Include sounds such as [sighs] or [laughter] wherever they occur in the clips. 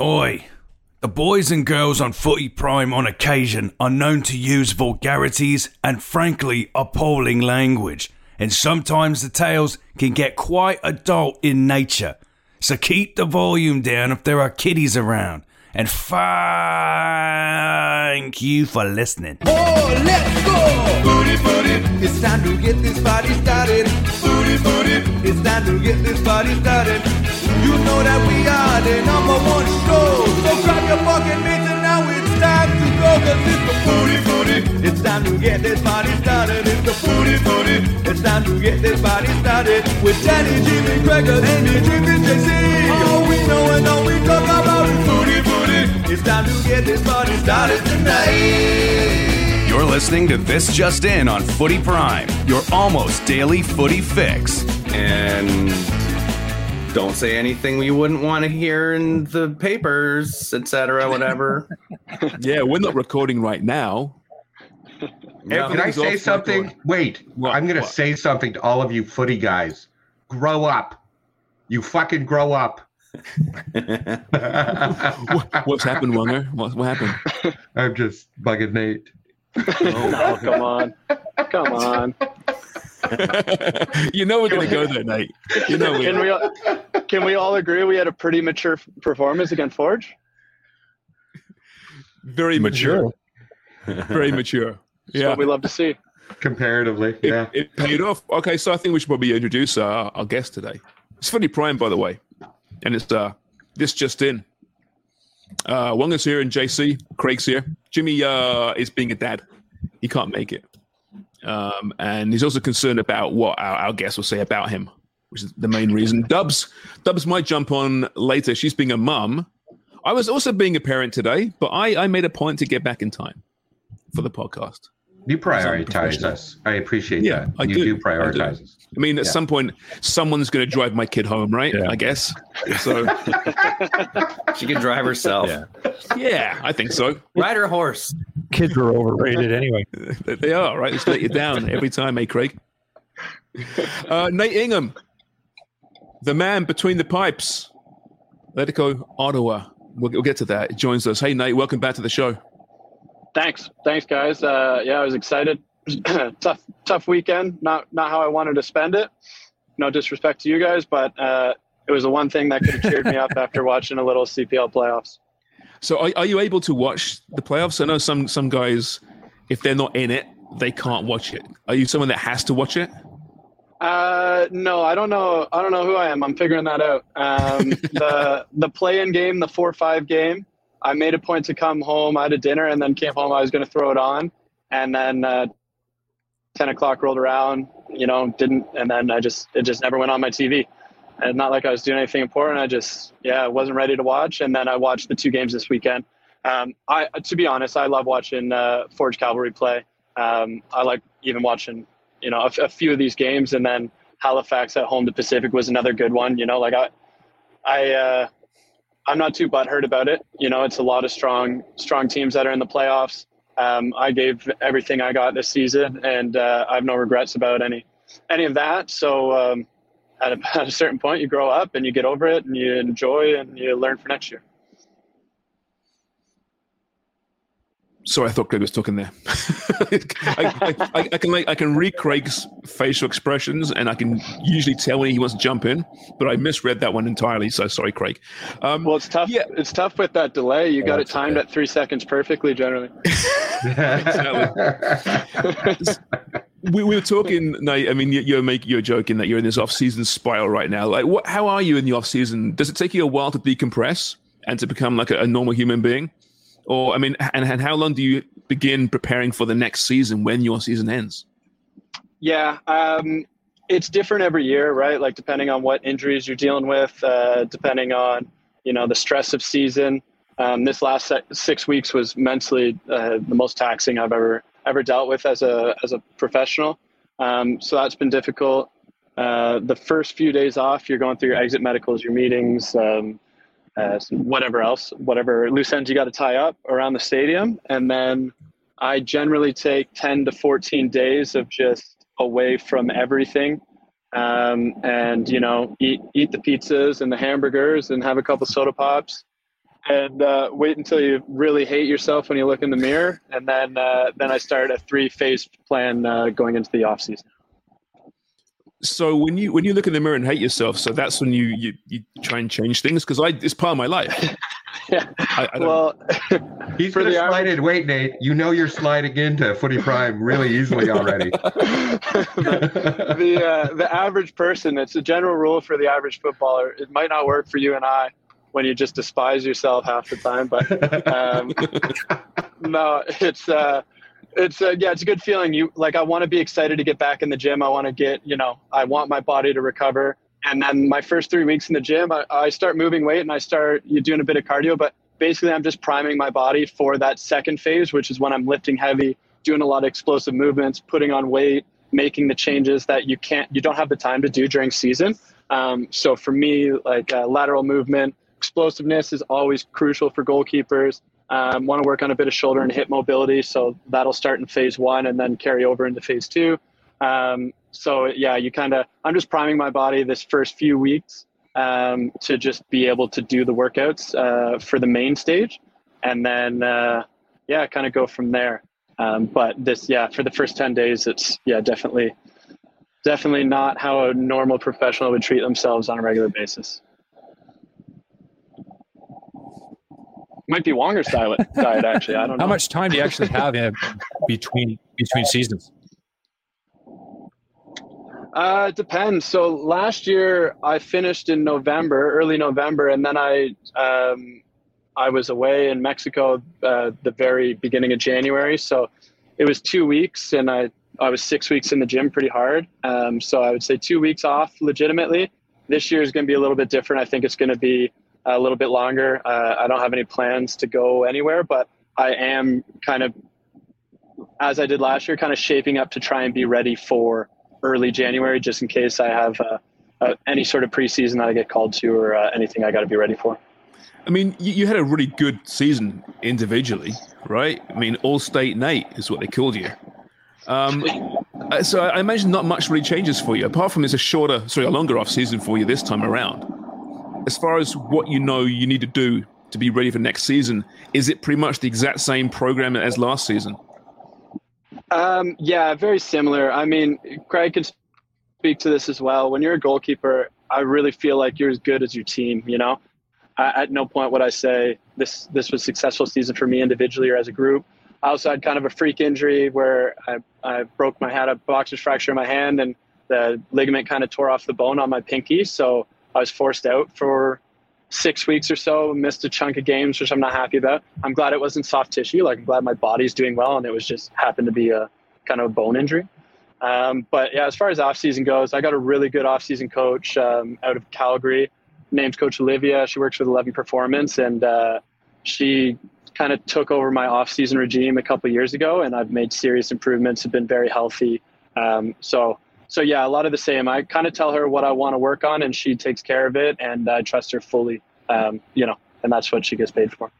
Oi! The boys and girls on Footy Prime on occasion are known to use vulgarities and frankly appalling language, and sometimes the tales can get quite adult in nature. So keep the volume down if there are kiddies around. And thank you for listening. Oh, let's go! Booty, booty. It's time to get this party started. Booty, booty. It's time to get this party started. You know that we are the number one So grab your fucking mitts and now it's time to go. Cause it's the booty, booty. It's time to get this party started. It's the booty, booty. It's time to get this party started. With Danny, Jimmy, Gregor, Andy, Jimmy, JC. All we know and all we talk about is booty, booty. It's time to get this party started tonight. You're listening to This Just In on Footy Prime, your almost daily footy fix. and don't say anything we wouldn't want to hear in the papers, etc. Whatever. [laughs] Yeah, we're not recording right now. No. Can I say something? record. Wait, What? I'm going to say something to all of you footy guys. Grow up. You fucking grow up. [laughs] What- What's happened, Wonger? What, what happened? I'm just bugging Nate. [laughs] Oh, come on. Come on. [laughs] you know we're going to go that night. You know we Can we, all- can we all agree we had a pretty mature performance against Forge? very mature. Very mature. [laughs] That's Yeah, what we love to see. Comparatively, it, yeah. it paid off. Okay, so I think we should probably introduce our, our guest today. It's Footy Prime, by the way, and it's uh, this just in. Uh, Wonger's here and JC. Craig's here. Jimmy uh, is being a dad. He can't make it. Um, and he's also concerned about what our, our guest will say about him, which is the main reason. Dubs, Dubs might jump on later. She's being a mum. I was also being a parent today, but I, I made a point to get back in time for the podcast. You prioritize us. I appreciate Yeah, that. I you do. do, I do. prioritize us. I mean, at Yeah. some point, someone's going to drive my kid home, right? I guess. [laughs] So, she can drive herself. Yeah. yeah, I think so. Ride her horse. Kids are overrated anyway. They- [laughs] They are, right? Just let you down every time, eh, Craig? [laughs] Uh, Nate Ingham, the man between the pipes. Let it go, Ottawa. We'll, we'll get to that. It Joins us. Hey, Nate, welcome back to the show. Thanks. Thanks, guys. Uh, yeah, I was excited. [clears throat] tough, tough weekend. Not, not how I wanted to spend it. No disrespect to you guys, but uh, it was the one thing that could have cheered me up [laughs] after watching a little CPL playoffs. So, are, are you able to watch the playoffs? I know some some guys, if they're not in it, they can't watch it. Are you someone that has to watch it? Uh, no, I don't know. I don't know who I am. I'm figuring that out. Um, [laughs] the the play-in game, the four-five game. I made a point to come home. I had a dinner and then came home. I was going to throw it on, and then uh, ten o'clock rolled around. You know, didn't, and then I just it just never went on my TV. And not like I was doing anything important. I just yeah, wasn't ready to watch. And then I watched the two games this weekend. Um, I to be honest, I love watching uh, Forge Cavalry play. Um, I like even watching you know, a, a few of these games, and then Halifax at home to Pacific was another good one. You know, like I, I, uh, I'm not too butthurt about it. You know, it's a lot of strong, strong teams that are in the playoffs. Um, I gave everything I got this season, and uh, I have no regrets about any, any of that. So um, at, a, [laughs] at a certain point, you grow up and you get over it, and you enjoy and you learn for next year. Sorry, I thought Craig was talking there. [laughs] I, I, I, can like I can read Craig's facial expressions, and I can usually tell when he wants to jump in. But I misread that one entirely. So sorry, Craig. Um, well, it's tough. Yeah. It's tough with that delay. You Oh, got it timed okay. at three seconds perfectly, generally. [laughs] we, we were talking, Nate. I mean, you- you're making you're joking that you're in this off-season spiral right now. Like, what? How are you in the off-season? Does it take you a while to decompress and to become like a, a normal human being? Or, I mean, and, and how long do you begin preparing for the next season when your season ends? Yeah, um, it's different every year, right? Like depending on what injuries you're dealing with, uh, depending on you know the stress of season. Um, this last six weeks was mentally uh, the most taxing I've ever ever dealt with as a as a professional. Um, so that's been difficult. Uh, the first few days off, you're going through your exit medicals, your meetings, um, uh, whatever else, whatever loose ends you got to tie up around the stadium, and then I generally take 10 to 14 days of just away from everything um, and you know eat eat the pizzas and the hamburgers and have a couple soda pops and uh, wait until you really hate yourself when you look in the mirror and then uh, then I start a three phase plan uh, going into the off season. So when you when you look in the mirror and hate yourself, so that's when you you, you try and change things because I it's part of my life. [laughs] Yeah. I, I Well, [laughs] He's [laughs] For going to the slide in. Wait, Nate. You know you're sliding into Footy Prime really easily already. the the, uh, the average person, it's a general rule for the average footballer. It might not work for you and I when you just despise yourself half the time, but um, [laughs] no, it's uh, it's uh, yeah, it's a good feeling. You like, I want to be excited to get back in the gym. I want to get, you know, I want my body to recover. And then my first three weeks in the gym, I, I start moving weight and I start you doing a bit of cardio, but basically I'm just priming my body for that second phase, which is when I'm lifting heavy, doing a lot of explosive movements, putting on weight, making the changes that you can't, you don't have the time to do during season. Um, so for me, like uh, lateral movement, explosiveness is always crucial for goalkeepers. Um, want to work on a bit of shoulder and hip mobility, so that'll start in phase one and then carry over into phase two. Um, so yeah, you kind of I'm just priming my body this first few weeks um, to just be able to do the workouts uh, for the main stage, and then uh, yeah, kind of go from there. Um, but this yeah, for the first ten days, it's yeah definitely definitely not how a normal professional would treat themselves on a regular basis. Might be longer diet, diet actually. I don't know. How much time do you actually have in between between seasons? Uh, it depends. So last year I finished in November, early November, and then I um, I was away in Mexico uh, the very beginning of January. So it was two weeks, and I I was six weeks in the gym pretty hard. Um, so I would say two weeks off legitimately. This year is going to be a little bit different. I think it's going to be a little bit longer. Uh, I don't have any plans to go anywhere, but I am kind of, as I did last year, kind of shaping up to try and be ready for early January, just in case I have uh, uh, any sort of preseason that I get called to or uh, anything I got to be ready for. I mean, you, you had a really good season individually, right? I mean, All State Nate is what they called you. Um, uh, so I imagine not much really changes for you, apart from it's a shorter, sorry, a longer off season for you this time around. As far as what you know you need to do to be ready for next season, is it pretty much the exact same program as last season? Um, yeah, very similar. I mean, Craig can speak to this as well. When you're a goalkeeper, I really feel like you're as good as your team. You know, I, at no point would I say this this was successful season for me individually or as a group. I also had kind of a freak injury where I, I broke my had a boxer's fracture in my hand and the ligament kind of tore off the bone on my pinky. So I was forced out for six weeks or so, missed a chunk of games, which I'm not happy about. I'm glad it wasn't soft tissue. Like I'm glad my body's doing well, and it was just happened to be a kind of a bone injury. Um, but yeah, as far as off season goes, I got a really good off season coach um, out of Calgary. Name's Coach Olivia. She works with Eleven Performance, and uh, she kind of took over my off season regime a couple years ago, and I've made serious improvements. Have been very healthy. Um, so so yeah, a lot of the same. I kind of tell her what I want to work on, and she takes care of it, and I trust her fully. Um, you know, and that's what she gets paid for.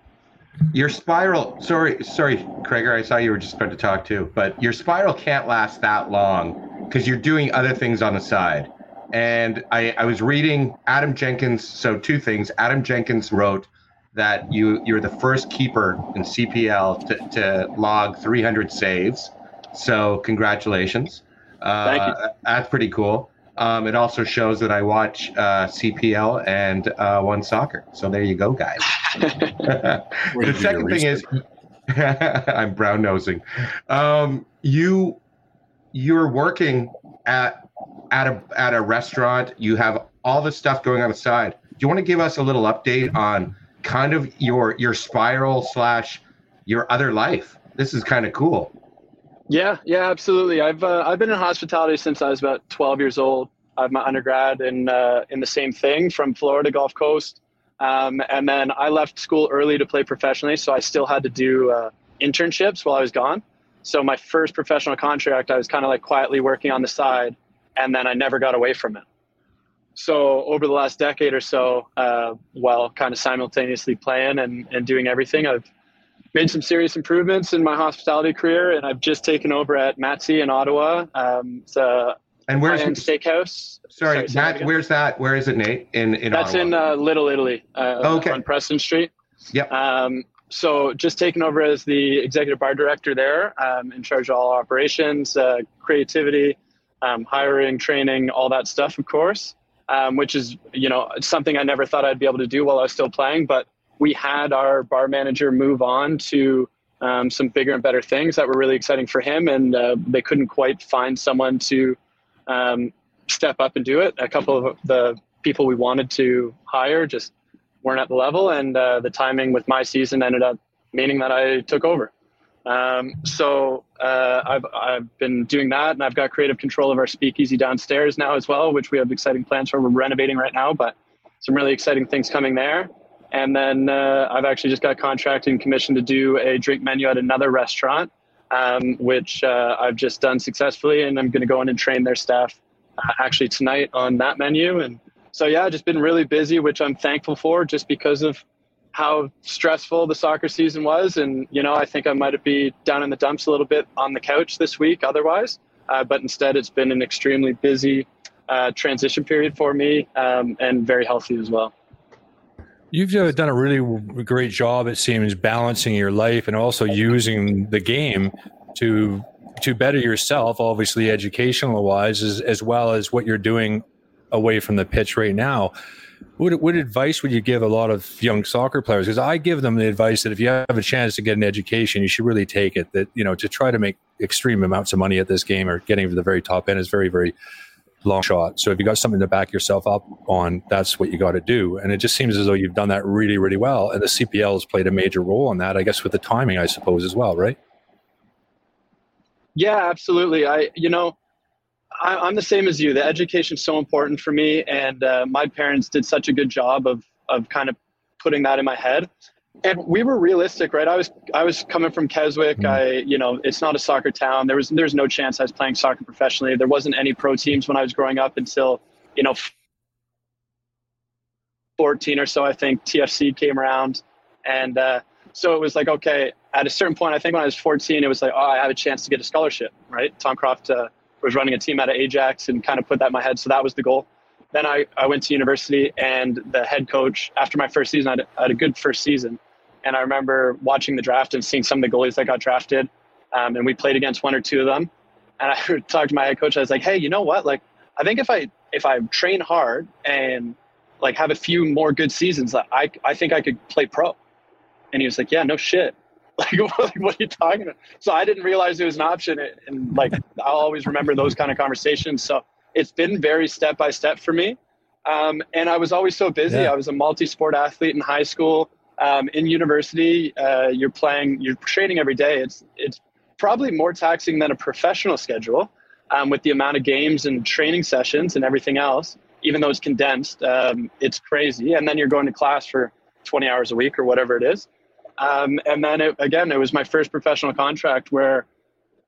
Your spiral, sorry, sorry, Krager, I saw you were just about to talk too, but your spiral can't last that long because you're doing other things on the side. And I, I was reading Adam Jenkins. So, two things. Adam Jenkins wrote that you you're the first keeper in CPL to, to log 300 saves. So congratulations. Uh, Thank you. That's pretty cool. Um, it also shows that I watch uh, CPL and uh, One Soccer. So there you go, guys. [laughs] [laughs] the second thing is, [laughs] I'm brown nosing. Um, you you're working at at a at a restaurant. You have all this stuff going on the side. Do you want to give us a little update on kind of your your spiral slash your other life? This is kind of cool. Yeah, yeah, absolutely. I've uh, I've been in hospitality since I was about 12 years old. I have my undergrad in uh, in the same thing from Florida Gulf Coast, um, and then I left school early to play professionally, so I still had to do uh, internships while I was gone. So my first professional contract, I was kind of like quietly working on the side, and then I never got away from it. So over the last decade or so, uh, while kind of simultaneously playing and, and doing everything, I've made some serious improvements in my hospitality career, and I've just taken over at Mati in Ottawa. Um, it's a And where's high-end steakhouse. sorry, that Matt? Where's that? Where is it, Nate? In in That's Ottawa. in uh, Little Italy, uh, Okay. on Preston Street. Yep. Um, so just taking over as the executive bar director there, um, in charge of all operations, uh, creativity, um, hiring, training, all that stuff, of course. Um, which is you know something I never thought I'd be able to do while I was still playing. But we had our bar manager move on to um, some bigger and better things that were really exciting for him, and uh, they couldn't quite find someone to um, step up and do it. A couple of the people we wanted to hire just weren't at the level, and uh, the timing with my season ended up meaning that I took over. Um, so uh, I've I've been doing that, and I've got creative control of our speakeasy downstairs now as well, which we have exciting plans for. We're renovating right now, but some really exciting things coming there. And then uh, I've actually just got contracted and commissioned to do a drink menu at another restaurant, um, which uh, I've just done successfully, and I'm going to go in and train their staff uh, actually tonight on that menu. And so yeah, just been really busy, which I'm thankful for, just because of how stressful the soccer season was. And, you know, I think I might be down in the dumps a little bit on the couch this week otherwise. Uh, but instead, it's been an extremely busy uh, transition period for me um, and very healthy as well. You've done a really great job, it seems, balancing your life and also using the game to to better yourself, obviously educational wise, as, as well as what you're doing away from the pitch right now. What, what advice would you give a lot of young soccer players? Because I give them the advice that if you have a chance to get an education, you should really take it. That you know to try to make extreme amounts of money at this game or getting to the very top end is very very long shot. So if you got something to back yourself up on, that's what you got to do. And it just seems as though you've done that really, really well. And the CPL has played a major role in that, I guess, with the timing, I suppose, as well, right? Yeah, absolutely. I, you know, I, I'm the same as you. The education's so important for me, and uh, my parents did such a good job of of kind of putting that in my head. And we were realistic, right? I was I was coming from Keswick. I, you know, it's not a soccer town. There was there's no chance I was playing soccer professionally. There wasn't any pro teams when I was growing up until, you know, 14 or so. I think TFC came around, and uh, so it was like, okay, at a certain point, I think when I was 14, it was like, oh, I have a chance to get a scholarship, right? Tom Croft uh, was running a team out of Ajax and kind of put that in my head. So that was the goal. Then I, I went to university and the head coach, after my first season, I had, I had a good first season. And I remember watching the draft and seeing some of the goalies that got drafted. Um, and we played against one or two of them. And I [laughs] talked to my head coach. I was like, hey, you know what? Like, I think if I if I train hard and like have a few more good seasons, I I think I could play pro. And he was like, yeah, no shit. [laughs] Like, [laughs] what, what are you talking about? So I didn't realize it was an option. And like, I'll always remember those kind of conversations. So it's been very step by step for me. Um, and I was always so busy. Yeah. I was a multi-sport athlete in high school. Um, in university, uh, you're playing, you're training every day. It's it's probably more taxing than a professional schedule, um, with the amount of games and training sessions and everything else. Even though it's condensed, um, it's crazy. And then you're going to class for 20 hours a week or whatever it is. Um, and then it, again, it was my first professional contract where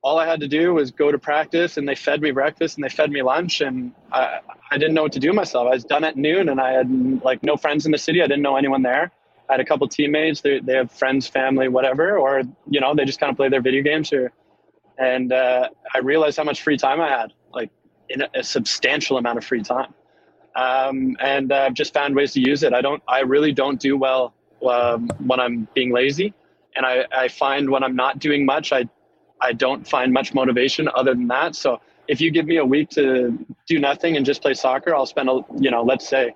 all I had to do was go to practice and they fed me breakfast and they fed me lunch and I, I didn't know what to do myself. I was done at noon and I had like no friends in the city. I didn't know anyone there. Had a couple teammates. They, they have friends, family, whatever, or, you know, they just kind of play their video games here. and uh, I realized how much free time I had, like in a, a substantial amount of free time. Um, and uh, I've just found ways to use it. I don't, I really don't do well um, when I'm being lazy, and I, I find when I'm not doing much, I I don't find much motivation other than that. So if you give me a week to do nothing and just play soccer, I'll spend a you know let's say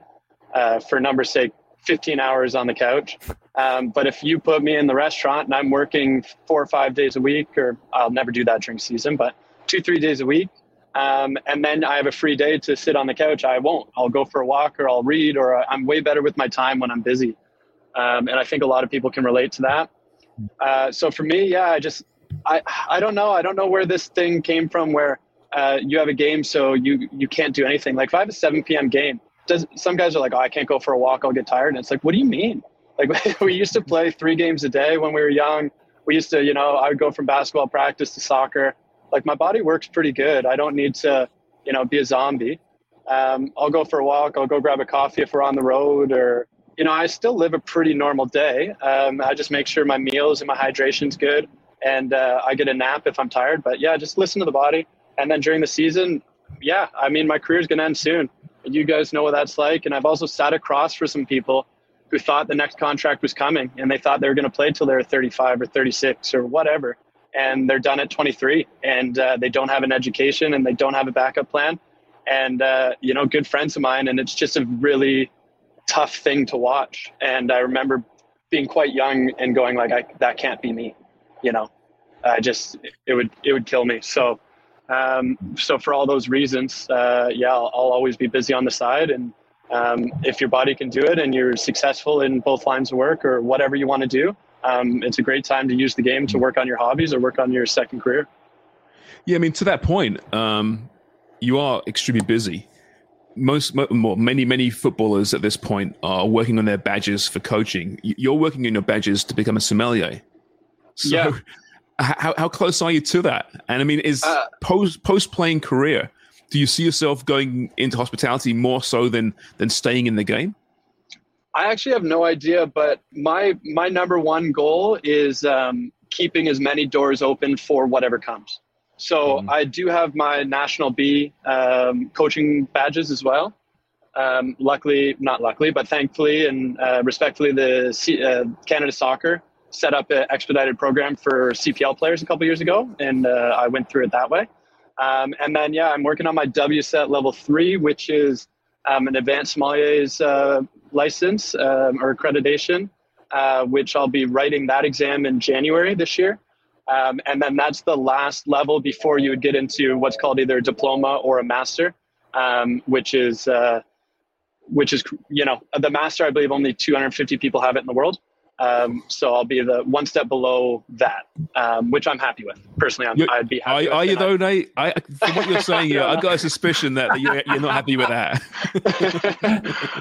uh, for number's sake 15 hours on the couch. Um, but if you put me in the restaurant and I'm working four or five days a week, or I'll never do that during season, but two, three days a week, um, and then I have a free day to sit on the couch, I won't. I'll go for a walk or I'll read, or I'm way better with my time when I'm busy. Um, and I think a lot of people can relate to that. Uh, so for me, yeah, I just, I, I don't know. I don't know where this thing came from where uh, you have a game, so you, you can't do anything. Like if I have a 7 p.m. game, does some guys are like, oh, I can't go for a walk. I'll get tired. And it's like, what do you mean? Like [laughs] we used to play three games a day when we were young. We used to, you know, I would go from basketball practice to soccer. Like my body works pretty good. I don't need to, you know, be a zombie. Um, I'll go for a walk. I'll go grab a coffee if we're on the road or, you know, I still live a pretty normal day. Um, I just make sure my meals and my hydration's good and uh, I get a nap if I'm tired. But yeah, just listen to the body. And then during the season, yeah, I mean, my career's to end soon. You guys know what that's like. And I've also sat across for some people who thought the next contract was coming and they thought they were going to play till they were 35 or 36 or whatever. And they're done at 23 and uh, they don't have an education and they don't have a backup plan. And, uh, you know, good friends of mine. And it's just a really tough thing to watch. And I remember being quite young and going like, I, that can't be me, you know, I just, it would, it would kill me. So, um, so for all those reasons, uh, yeah, I'll, I'll, always be busy on the side. And um, if your body can do it and you're successful in both lines of work or whatever you want to do, um, it's a great time to use the game to work on your hobbies or work on your second career. Yeah, I mean, to that point, um, you are extremely busy. Most, more, many, many footballers at this point are working on their badges for coaching. You're working on your badges to become a sommelier. So, yeah [laughs] how, how close are you to that? And I mean, is uh, post post playing career, do you see yourself going into hospitality more so than than staying in the game? I actually have no idea, but my my number one goal is um, keeping as many doors open for whatever comes. So mm. I do have my national B um, coaching badges as well. Um, luckily, not luckily, but thankfully and uh, respectfully, the C- uh, Canada Soccer set up an expedited program for CPL players a couple years ago, and uh, I went through it that way. Um, and then, yeah, I'm working on my WSET level three, which is um, an advanced sommelier's uh, license um, or accreditation, uh, which I'll be writing that exam in January this year. Um, and then that's the last level before you would get into what's called either a diploma or a master, um, which is uh, which is you know the master. I believe only 250 people have it in the world. Um, so I'll be the one step below that, um, which I'm happy with. Personally, i would be happy. Are, are you though, Nate? I, from what you're saying here, I've got a suspicion that you're, you're not happy with that.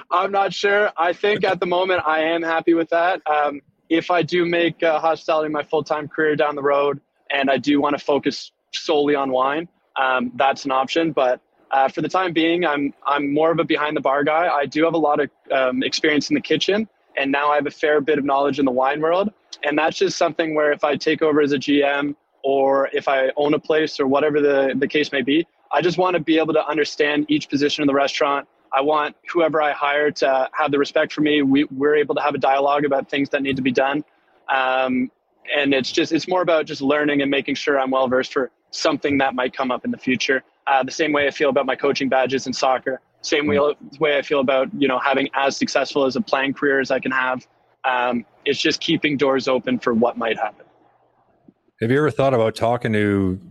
[laughs] I'm not sure. I think at the moment I am happy with that. Um, if I do make uh, hospitality my full time career down the road, and I do want to focus solely on wine, um, that's an option. But uh, for the time being, I'm I'm more of a behind the bar guy. I do have a lot of um, experience in the kitchen and now I have a fair bit of knowledge in the wine world. And that's just something where if I take over as a GM or if I own a place or whatever the, the case may be, I just want to be able to understand each position in the restaurant. I want whoever I hire to have the respect for me. We, we're able to have a dialogue about things that need to be done. Um, and it's just, it's more about just learning and making sure I'm well versed for something that might come up in the future. Uh, the same way I feel about my coaching badges in soccer. Same way, way I feel about you know having as successful as a playing career as I can have. Um, it's just keeping doors open for what might happen. Have you ever thought about talking to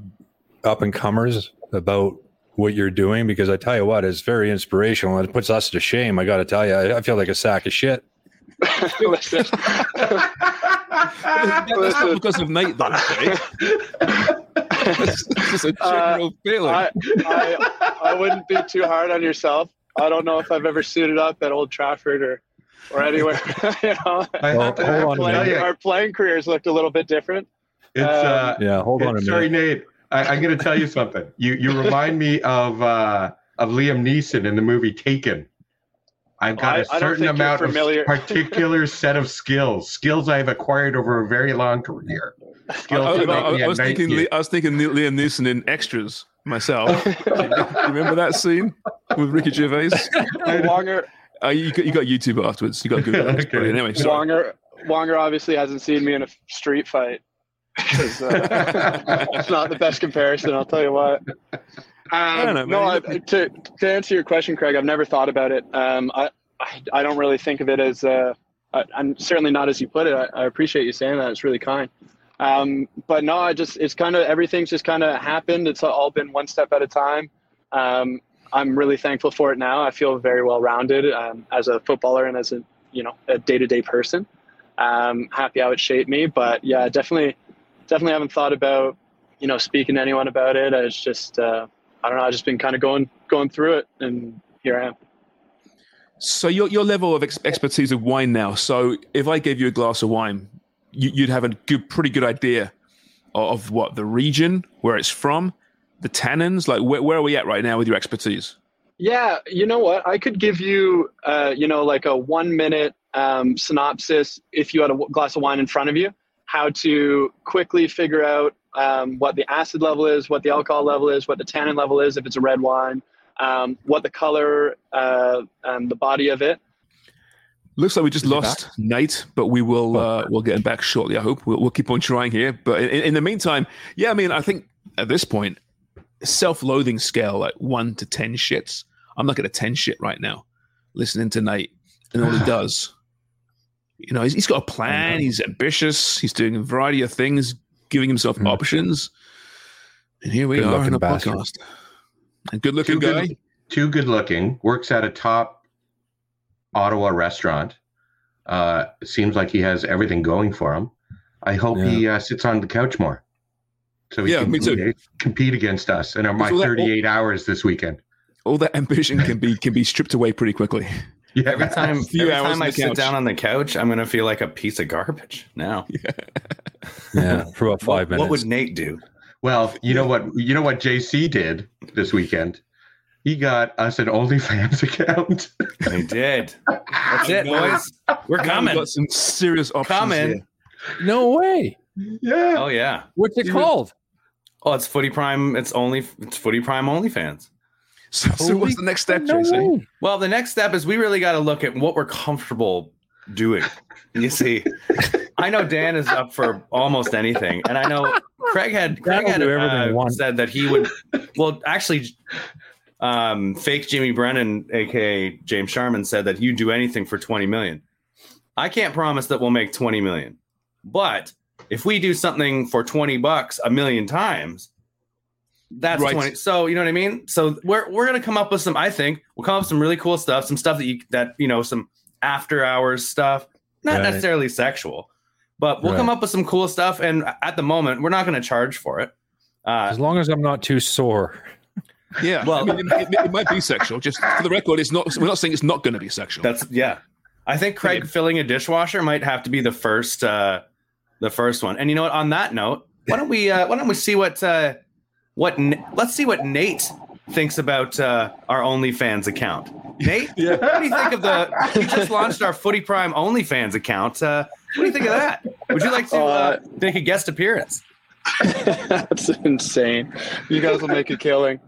up and comers about what you're doing? Because I tell you what, it's very inspirational and it puts us to shame. I got to tell you, I, I, feel like a sack of shit. [laughs] Listen. [laughs] That's not because of Nate, though. [laughs] it's [laughs] just a general uh, feeling. I, I, I wouldn't be too hard on yourself. I don't know if I've ever suited up at Old Trafford or or anywhere. [laughs] you know, well, our, playing, our, playing, careers looked a little bit different. It's uh, um, yeah. Hold on a minute. Sorry, Nate. I, am going to tell you something. You you remind me of uh, of Liam Neeson in the movie Taken. I've got a certain amount of particular [laughs] set of skills, skills I've acquired over a very long career. Skills I, I, I was thinking, I was thinking Liam Neeson in extras myself. [laughs] you remember that scene with Ricky Gervais? [laughs] Wonger. Uh, you, got, you got YouTube afterwards. You got Google. okay. Anyway, sorry. Wonger, Wonger obviously hasn't seen me in a street fight. 'cause, uh, it's not the best comparison, I'll tell you what. Um, don't know, no, I, to, to answer your question, Craig, I've never thought about it. Um, I, I, I don't really think of it as, uh, I, I'm certainly not as you put it. I, I appreciate you saying that. It's really kind. Um, but no, I just, it's kind of, everything's just kind of happened. It's all been one step at a time. Um, I'm really thankful for it now. I feel very well rounded um, as a footballer and as a, you know, a day to day person. Um, happy how it shaped me, but yeah, definitely, definitely haven't thought about, you know, speaking to anyone about it. It's just, uh, I don't know. I've just been kind of going, going through it and here I am. So your your level of ex- expertise of wine now. So if I gave you a glass of wine, you, you'd have a good, pretty good idea of, of what the region, where it's from, the tannins. Like where, where are we at right now with your expertise? Yeah, you know what? I could give you, uh, you know, like a one minute um, synopsis if you had a glass of wine in front of you, how to quickly figure out um, what the acid level is, what the alcohol level is, what the tannin level is if it's a red wine, um, what the color, uh, and the body of it. Looks like we just Is lost Nate, but we will uh, we'll get him back shortly. I hope we'll, we'll keep on trying here. But in, in the meantime, yeah, I mean, I think at this point, self-loathing scale like one to ten shits. I'm not at a ten shit right now, listening to Nate and all he [laughs] does. You know, he's, he's got a plan. He's ambitious. He's doing a variety of things, giving himself Mhm. options. And here we are Good-looking in a bastard. podcast. A good-looking Too guy. good, too good looking. Works at a top Ottawa restaurant. Uh, seems like he has everything going for him. I hope he uh, sits on the couch more, so he Yeah, can me too. compete, compete against us in our, my So that- 38 hours this weekend. All that ambition can be can be stripped away pretty quickly. Yeah, Every time, [laughs] Few every hours time I the sit couch. down on the couch, I'm gonna feel like a piece of garbage. Now, [laughs] Yeah, for about five what, minutes. what would Nate do? Well, you know what? You know what JC did this weekend. He got us an OnlyFans [laughs] account. He did. That's it, boys. We're We've coming. got some serious options Coming. here. no way. yeah. Oh yeah. What's it called? Oh, it's Footy Prime. It's only it's Footy Prime OnlyFans. So, so what's the next step, No JC? way. Well, the next step is we really got to look at what we're comfortable doing. You see, I know Dan is up for almost anything, and I know Craig had Craig had everything uh, once. said that he would. Well, actually, um, fake Jimmy Brennan, aka James Sharman, said that you'd do anything for twenty million. I can't promise that we'll make twenty million, but if we do something for twenty bucks a million times, that's Right. 20 so you know what i mean so we're we're gonna come up with some i think we'll come up with some really cool stuff some stuff that you that you know some after hours stuff not Right. necessarily sexual but we'll come up with some cool stuff and at the moment we're not gonna charge for it uh As long as I'm not too sore. [laughs] Yeah. Well- I mean, it, it- it might be sexual. Just for the record, it's not. We're not saying it's not going to be sexual. that's yeah i think craig filling a dishwasher might have to be the first uh the first one and you know what on that note why don't we uh why don't we see what uh what let's see what nate thinks about uh our onlyfans account nate [laughs] yeah. What do you think of the? We just launched our Footy Prime OnlyFans account. Uh, what do you think of that? Would you like to uh, make a guest appearance? [laughs] That's insane. You guys will make a killing.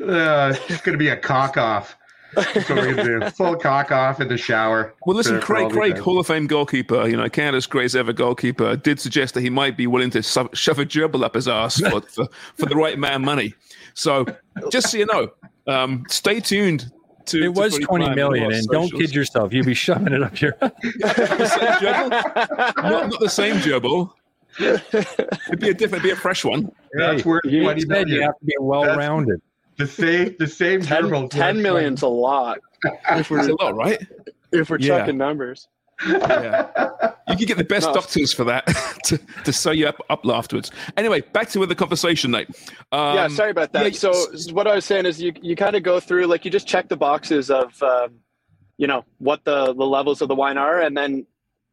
Uh, it's going to be a cock off. That's what we're do. Full cock off in the shower. Well, listen, For- for Craig, all the Craig. Hall of Fame goalkeeper, you know, Canada's greatest ever goalkeeper, did suggest that he might be willing to shove, shove a gerbil up his ass for, [laughs] for, for the right man money. So, just so you know, um, stay tuned. To, It to was Footy 20 Prime million, and don't kid yourself. You'd be shoving it up your. [laughs] [laughs] The same gerbil? not, not the same gerbil. It'd be a different, it'd be a fresh one. That's where You 20 said million. you have to be well rounded. The same, the same 10, gerbil's 10 million's a lot [laughs] if That's we're, a lot, right? if we're Yeah. chucking numbers. Yeah. You can get the best No. doctors for that [laughs] to, to sew you up, up afterwards. Anyway, back to the conversation, Nate. Um, yeah, sorry about that. yeah, so s- what I was saying is you you kind of go through like you just check the boxes of um, you know what the the levels of the wine are, and then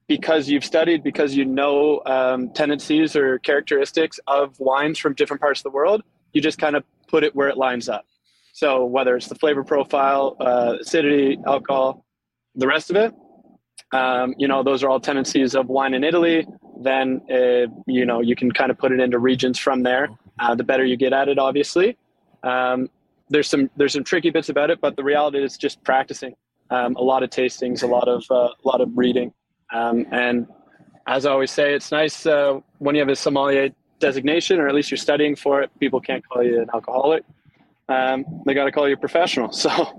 because you've studied, because you know um, tendencies or characteristics of wines from different parts of the world, you just kind of put it where it lines up. So whether it's the flavor profile, uh, acidity, alcohol, the rest of it, um, you know, those are all tendencies of wine in Italy. Then, uh, you know, you can kind of put it into regions from there. Uh, the better you get at it, obviously. Um, there's some there's some tricky bits about it, but the reality is just practicing. Um, a lot of tastings, a lot of uh, a lot of reading, um, and as I always say, it's nice uh, when you have a sommelier designation, or at least you're studying for it. People can't call you an alcoholic. Um, they got to call you a professional. [laughs] So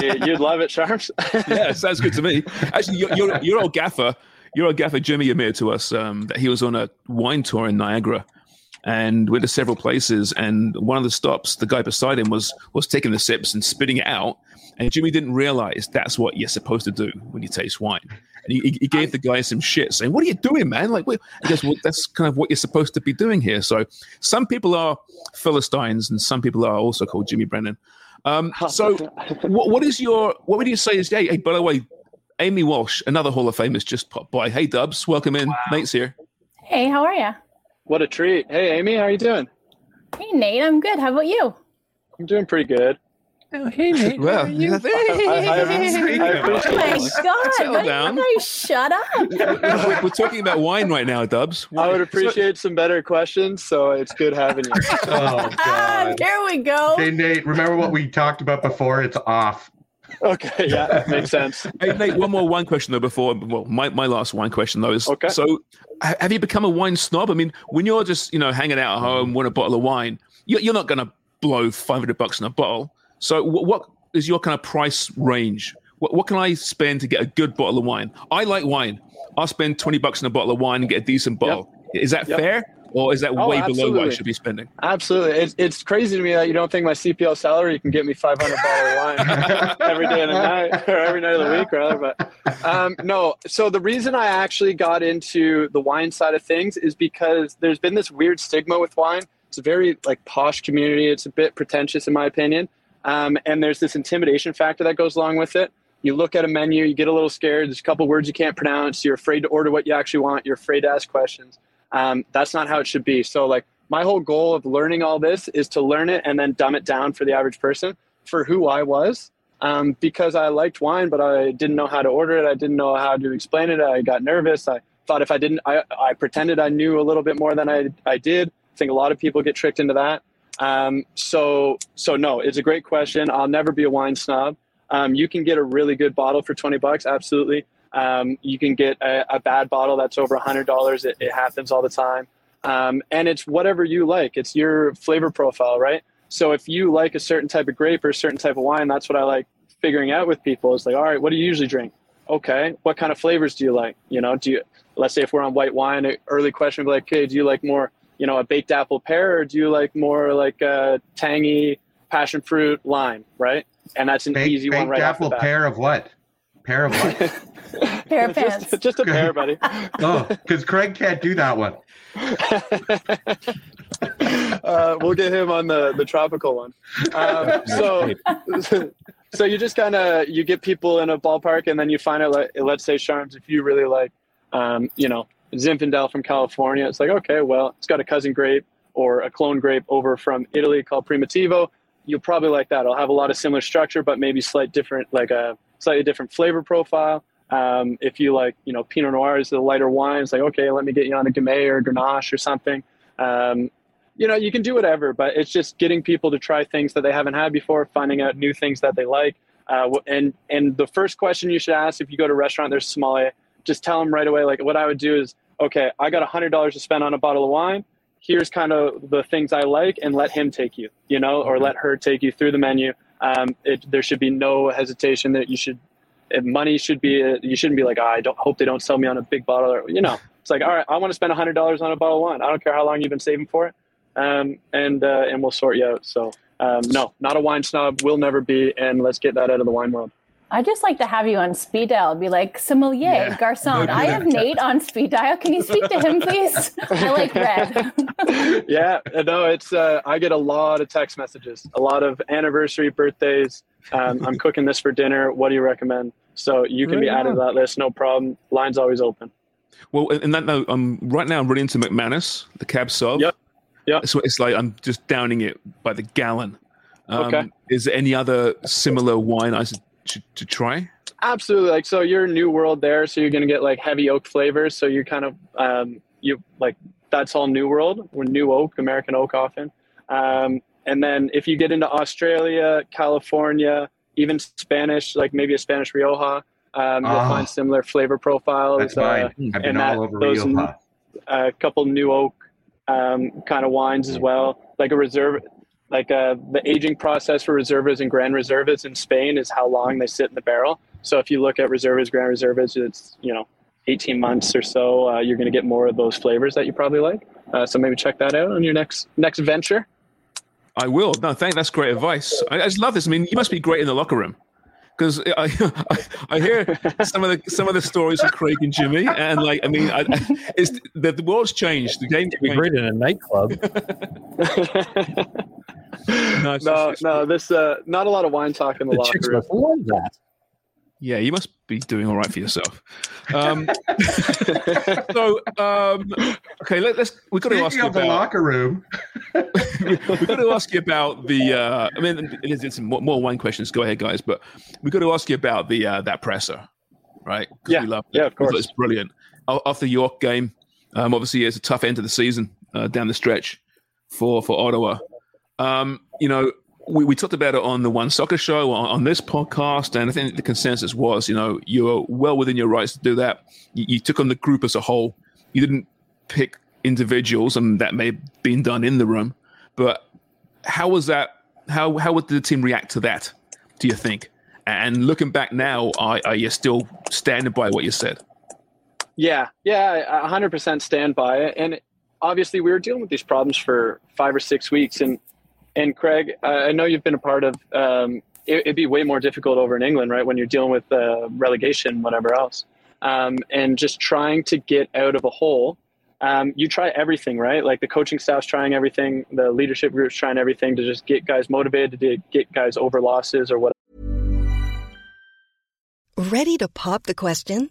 you'd love it, Sharps. [laughs] yeah, sounds good to me. Actually, your, your, your old gaffer, your old gaffer Jimmy admitted to us um, that he was on a wine tour in Niagara and went to several places. And one of the stops, the guy beside him was was taking the sips and spitting it out. And Jimmy didn't realize that's what you're supposed to do when you taste wine. And he, he gave the guy some shit, saying, "What are you doing, man?" Like, what? he goes, "Well, that's kind of what you're supposed to be doing here." So, some people are philistines, and some people are also called Jimmy Brennan. Um, [laughs] so, what, what is your? What would you say is? Hey, hey, by the way, Amy Walsh, another Hall of Famers, just popped by. Hey, Dubs, welcome in. Wow. Nate's here. Hey, how are you? What a treat. Hey, Amy, how are you doing? Hey, Nate, I'm good. How about you? I'm doing pretty good. Oh, hey, Nate. Well, you? [laughs] I, I, I, [laughs] oh my God. Settle down. You, shut up. [laughs] we're, we're, talking about wine right now, Dubs. I would appreciate some better questions, so it's good having you. oh, God. Ah, there we go. Hey, Nate, remember what we talked about before? It's off. Okay, yeah, makes sense. hey, Nate, one more wine question though before well, my, my last wine question though is okay. So, have you become a wine snob? I mean, when you're just you know hanging out at home, want a bottle of wine, you're, you're not going to blow five hundred bucks on a bottle. So, what, what is your kind of price range? What, what can I spend to get a good bottle of wine? I like wine. I'll spend twenty bucks on a bottle of wine and get a decent bottle. Yep. Is that yep. fair? or is that oh, way absolutely. below what I should be spending? Absolutely, it's, it's crazy to me that you don't think my CPL salary can get me 500 bottle of wine [laughs] every day of the night or every night of the week, rather. But um, no, so the reason I actually got into the wine side of things is because there's been this weird stigma with wine. It's a very like posh community. It's a bit pretentious, in my opinion, um, and there's this intimidation factor that goes along with it. You look at a menu, you get a little scared. There's a couple words you can't pronounce. You're afraid to order what you actually want. You're afraid to ask questions um, that's not how it should be. So like my whole goal of learning all this is to learn it and then dumb it down for the average person for who I was. Um, because I liked wine, but I didn't know how to order it. I didn't know how to explain it. I got nervous. I thought if I didn't, I, I pretended I knew a little bit more than I, I did. I think a lot of people get tricked into that. Um, so, so no, it's a great question. I'll never be a wine snob. Um, you can get a really good bottle for 20 bucks. Absolutely. Um, you can get a, a, bad bottle that's over a $100. It, it happens all the time. Um, and it's whatever you like, it's your flavor profile, right? So if you like a certain type of grape or a certain type of wine, that's what I like figuring out with people. It's like, all right, what do you usually drink? Okay, what kind of flavors do you like? You know, do you, let's say if we're on white wine, an early question be like, okay, do you like more, you know, a baked apple pear or do you like more like a tangy passion fruit lime, right? And that's an baked, easy one right apple pear of what? Pair of what? pair of pants. Just, just a pair, [laughs] buddy. [laughs] oh, because Craig can't do that one. [laughs] uh, we'll get him on the the tropical one. Um, so, so you just kind of you get people in a ballpark, and then you find out. Like, let's say Sharms, if you really like, um, you know, Zinfandel from California, it's like okay, well, it's got a cousin grape or a clone grape over from Italy called Primitivo. You'll probably like that. It'll have a lot of similar structure, but maybe slight different, like a slightly different flavor profile. Um, if you like, you know, Pinot Noir is the lighter wine, it's like, okay, let me get you on a Gamay or a Grenache or something. Um, you know, you can do whatever, but it's just getting people to try things that they haven't had before, finding out new things that they like. Uh, and and the first question you should ask if you go to a restaurant, there's sommelier, just tell them right away. Like what I would do is, okay, I got a hundred dollars to spend on a bottle of wine. Here's kind of the things I like, and let him take you, you know, or let her take you through the menu um, it, there should be no hesitation that you should money should be you shouldn't be like oh, I don't hope they don't sell me on a big bottle or you know it's like all right I want to spend a hundred dollars on a bottle of wine I don't care how long you've been saving for it um, and uh, and we'll sort you out so um, no not a wine snob We'll never be and let's get that out of the wine world. I just like to have you on speed dial. Be like, sommelier, yeah. garçon. I have Nate on speed dial. Can you speak to him, please? [laughs] I like red. [laughs] yeah, no, it's. Uh, I get a lot of text messages, a lot of anniversary, birthdays. Um, I'm cooking this for dinner. What do you recommend? So you can be added to that list, no problem. Line's always open. Well, in that note, um, right now I'm running into McManis, the cab sauv. Yep. Yeah. So it's like I'm just downing it by the gallon. Um, okay. Is there any other similar wine I should to, to try? Absolutely. Like so, you're new world there, so you're gonna get like heavy oak flavors. So you kind of um, you like that's all new world. We're new oak, American oak often. Um, and then if you get into Australia, California, even Spanish, like maybe a Spanish Rioja, Um, you'll Ah. find similar flavor profiles. That's mine. uh, I've been and all that- over those Rioja. a couple new oak um, kind of wines as well. Like a reserve, like uh, the aging process for reservas and grand reservas in Spain is how long they sit in the barrel. So if you look at reservas, grand reservas, it's you know 18 months or so. Uh, you're going to get more of those flavors that you probably like. Uh, so maybe check that out on your next next venture. I will. No, thank. That's great advice. I, I just love this. I mean, you must be great in the locker room because [laughs] I, I I hear some of the some of the stories of Craig and Jimmy, and like I mean, I, I- it's the, the world's changed. The game can be great in a nightclub. [laughs] [laughs] no, no, this uh, not a lot of wine talk in the, The locker room. love that. Yeah, you must be doing all right for yourself. Um, [laughs] so, um, okay, let, us We've got to ask Speaking you of the about. locker room, [laughs] we've got to ask you about the. Uh, I mean, it's, it's more, more wine questions. Go ahead, guys. But we've got to ask you about the uh, that presser, right? 'Cause Yeah, we love yeah, of We course. It's brilliant. O- Off the York game, um, obviously it's a tough end of the season uh, down the stretch for for Ottawa. Um, you know, we, we talked about it on the One Soccer Show on, on this podcast, and I think the consensus was, you know, you're well within your rights to do that. You, you took on the group as a whole. You didn't pick individuals, and that may have been done in the room. But how was that? How how would the team react to that? Do you think? And looking back now, are, are you still standing by what you said? Yeah, yeah, I 100% stand by it. And obviously, we were dealing with these problems for five or six weeks. And and Craig, I know you've been a part of. Um, it, it'd be way more difficult over in England, right? When you're dealing with uh, relegation, whatever else, um, and just trying to get out of a hole. Um, you try everything, right? Like the coaching staff's trying everything, the leadership group's trying everything to just get guys motivated, to get guys over losses or whatever. Ready to pop the question?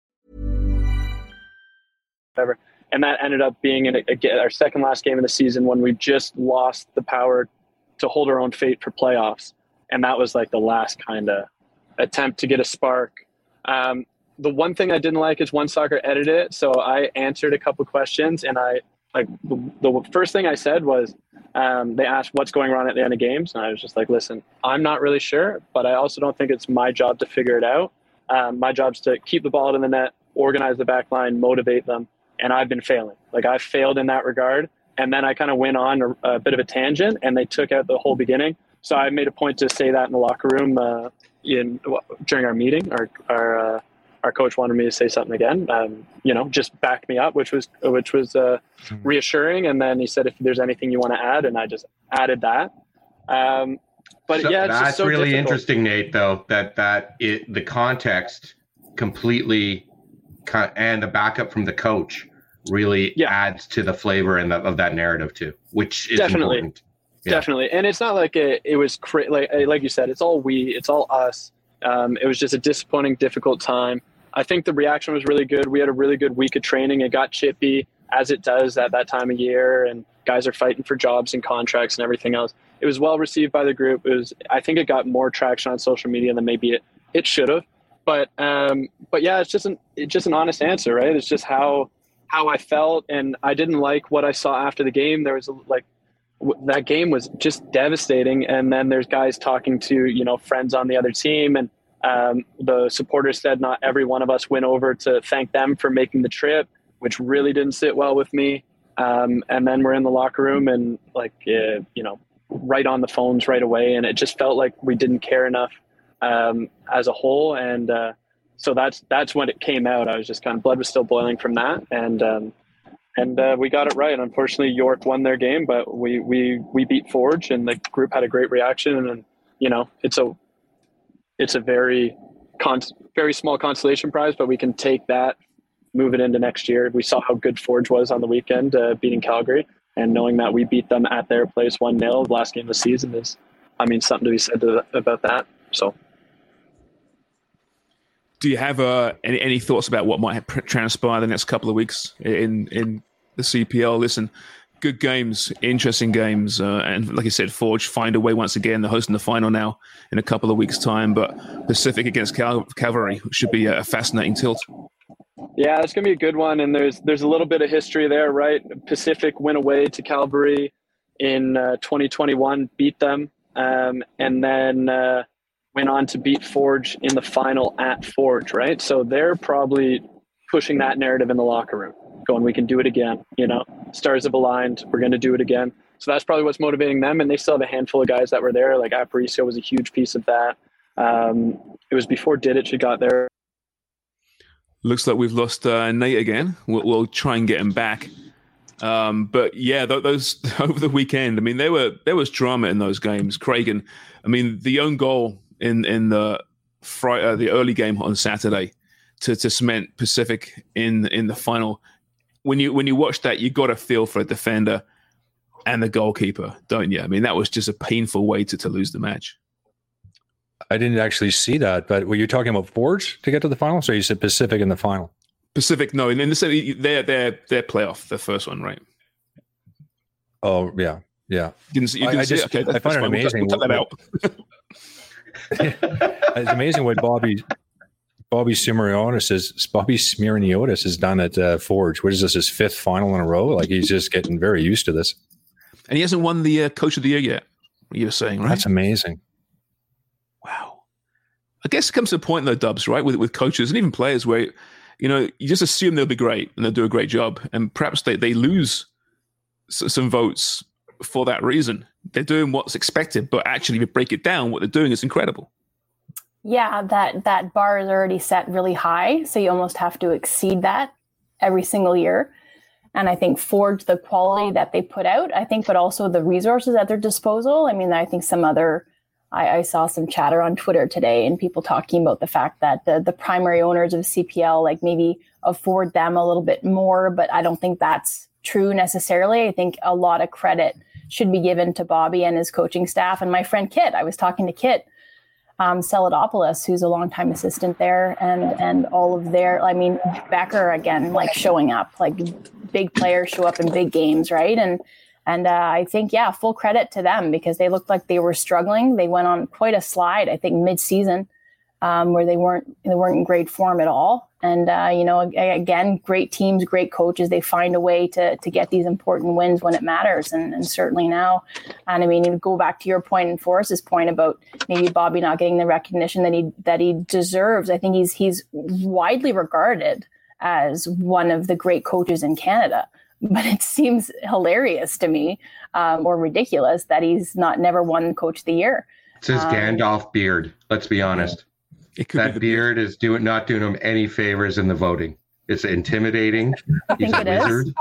Whatever. And that ended up being in a, a, our second last game of the season when we just lost the power to hold our own fate for playoffs. And that was like the last kind of attempt to get a spark. Um, the one thing I didn't like is one soccer edited it. So I answered a couple questions and I like the, the first thing I said was um, they asked what's going on at the end of games. And I was just like, listen, I'm not really sure, but I also don't think it's my job to figure it out. Um, my job's to keep the ball out in the net, organize the back line, motivate them. And I've been failing. Like I failed in that regard. And then I kind of went on a, a bit of a tangent and they took out the whole beginning. So I made a point to say that in the locker room uh, in during our meeting. Our, our, uh, our coach wanted me to say something again. Um, you know, just backed me up, which was which was uh, reassuring. And then he said, "If there's anything you want to add," and I just added that. Um, but So yeah, it's that's so really difficult. interesting, Nate. Though that that it the context completely and the backup from the coach really adds to the flavor and of that narrative too, which is Definitely. important. Yeah. Definitely, and it's not like it, it was cra- like like you said, it's all we, it's all us. Um, it was just a disappointing, difficult time. I think the reaction was really good. We had a really good week of training. It got chippy as it does at that time of year, and guys are fighting for jobs and contracts and everything else. It was well received by the group. It was, I think, it got more traction on social media than maybe it it should have. But um, but yeah, it's just an it's just an honest answer, right? It's just how how I felt, and I didn't like what I saw after the game. There was like that game was just devastating. And then there's guys talking to you know friends on the other team, and um, the supporters said not every one of us went over to thank them for making the trip, which really didn't sit well with me. Um, and then we're in the locker room and like uh, you know right on the phones right away, and it just felt like we didn't care enough um, as a whole. And uh, so that's that's when it came out. I was just kind of blood was still boiling from that, and um, and uh, we got it right. Unfortunately, York won their game, but we we we beat Forge, and the group had a great reaction. And you know, it's a it's a very con- very small consolation prize, but we can take that, move it into next year. We saw how good Forge was on the weekend, uh, beating Calgary, and knowing that we beat them at their place one 0 last game of the season is, I mean, something to be said to, about that. So do you have uh, any, any thoughts about what might transpire the next couple of weeks in in the CPL? Listen, good games, interesting games, uh, and like I said, Forge find a way once again. They're hosting the final now in a couple of weeks' time, but Pacific against Cal- Cavalry should be a fascinating tilt. Yeah, it's gonna be a good one, and there's there's a little bit of history there, right? Pacific went away to Cavalry in uh, 2021, beat them, um, and then. Uh, went on to beat Forge in the final at Forge, right? So they're probably pushing that narrative in the locker room, going, we can do it again. You know, stars have aligned. We're going to do it again. So that's probably what's motivating them. And they still have a handful of guys that were there. Like Aparicio was a huge piece of that. Um, it was before Didic got there. Looks like we've lost uh, Nate again. We'll, we'll, try and get him back. Um, but yeah, those [laughs] over the weekend. I mean, there were there was drama in those games. Craig and I mean, the own goal in in the Friday, uh, the early game on Saturday to to cement Pacific in in the final. When you when you watch that, you got a feel for a defender and the goalkeeper, don't you? I mean, that was just a painful way to, to lose the match. I didn't actually see that, but were you talking about Forge to get to the final? So you said Pacific in the final. Pacific, no, and in the their their their playoff, the first one, right? Oh yeah, yeah. Didn't, you didn't I, I just okay, I find it amazing. We'll, we'll it's amazing what Bobby Bobby Smyrniotis is Bobby Smyrniotis has done at uh, Forge. What is this? His fifth final in a row? Like he's just getting very used to this. And he hasn't won the uh, Coach of the Year yet. You were saying, right? That's amazing. Wow. I guess it comes to a point though, Dubs, right, with with coaches and even players where you know you just assume they'll be great and they'll do a great job, and perhaps they they lose some votes for that reason. They're doing what's expected, but actually, if you break it down, what they're doing is incredible. Yeah, that that bar is already set really high, so you almost have to exceed that every single year. And I think forge the quality that they put out. I think, but also the resources at their disposal. I mean, I think some other. I, I saw some chatter on Twitter today, and people talking about the fact that the the primary owners of CPL like maybe afford them a little bit more, but I don't think that's true necessarily. I think a lot of credit should be given to Bobby and his coaching staff. And my friend Kit, I was talking to Kit um, Celadopoulos, who's a longtime assistant there, and and all of their, I mean, Bekker again, like showing up, like big players show up in big games, right? And and uh, I think yeah, full credit to them because they looked like they were struggling. They went on quite a slide, I think, mid season, um, where they weren't they weren't in great form at all. And uh, you know, again, great teams, great coaches. They find a way to to get these important wins when it matters. And, and certainly now, and I mean, you go back to your point and Forrest's point about maybe Bobby not getting the recognition that he that he deserves. I think he's he's widely regarded as one of the great coaches in Canada. But it seems hilarious to me, um, or ridiculous, that he's not never won Coach of the Year. It's his um, Gandalf beard. Let's be honest that be beard is doing not doing him any favors in the voting. It's intimidating. I He's think a wizard. Is.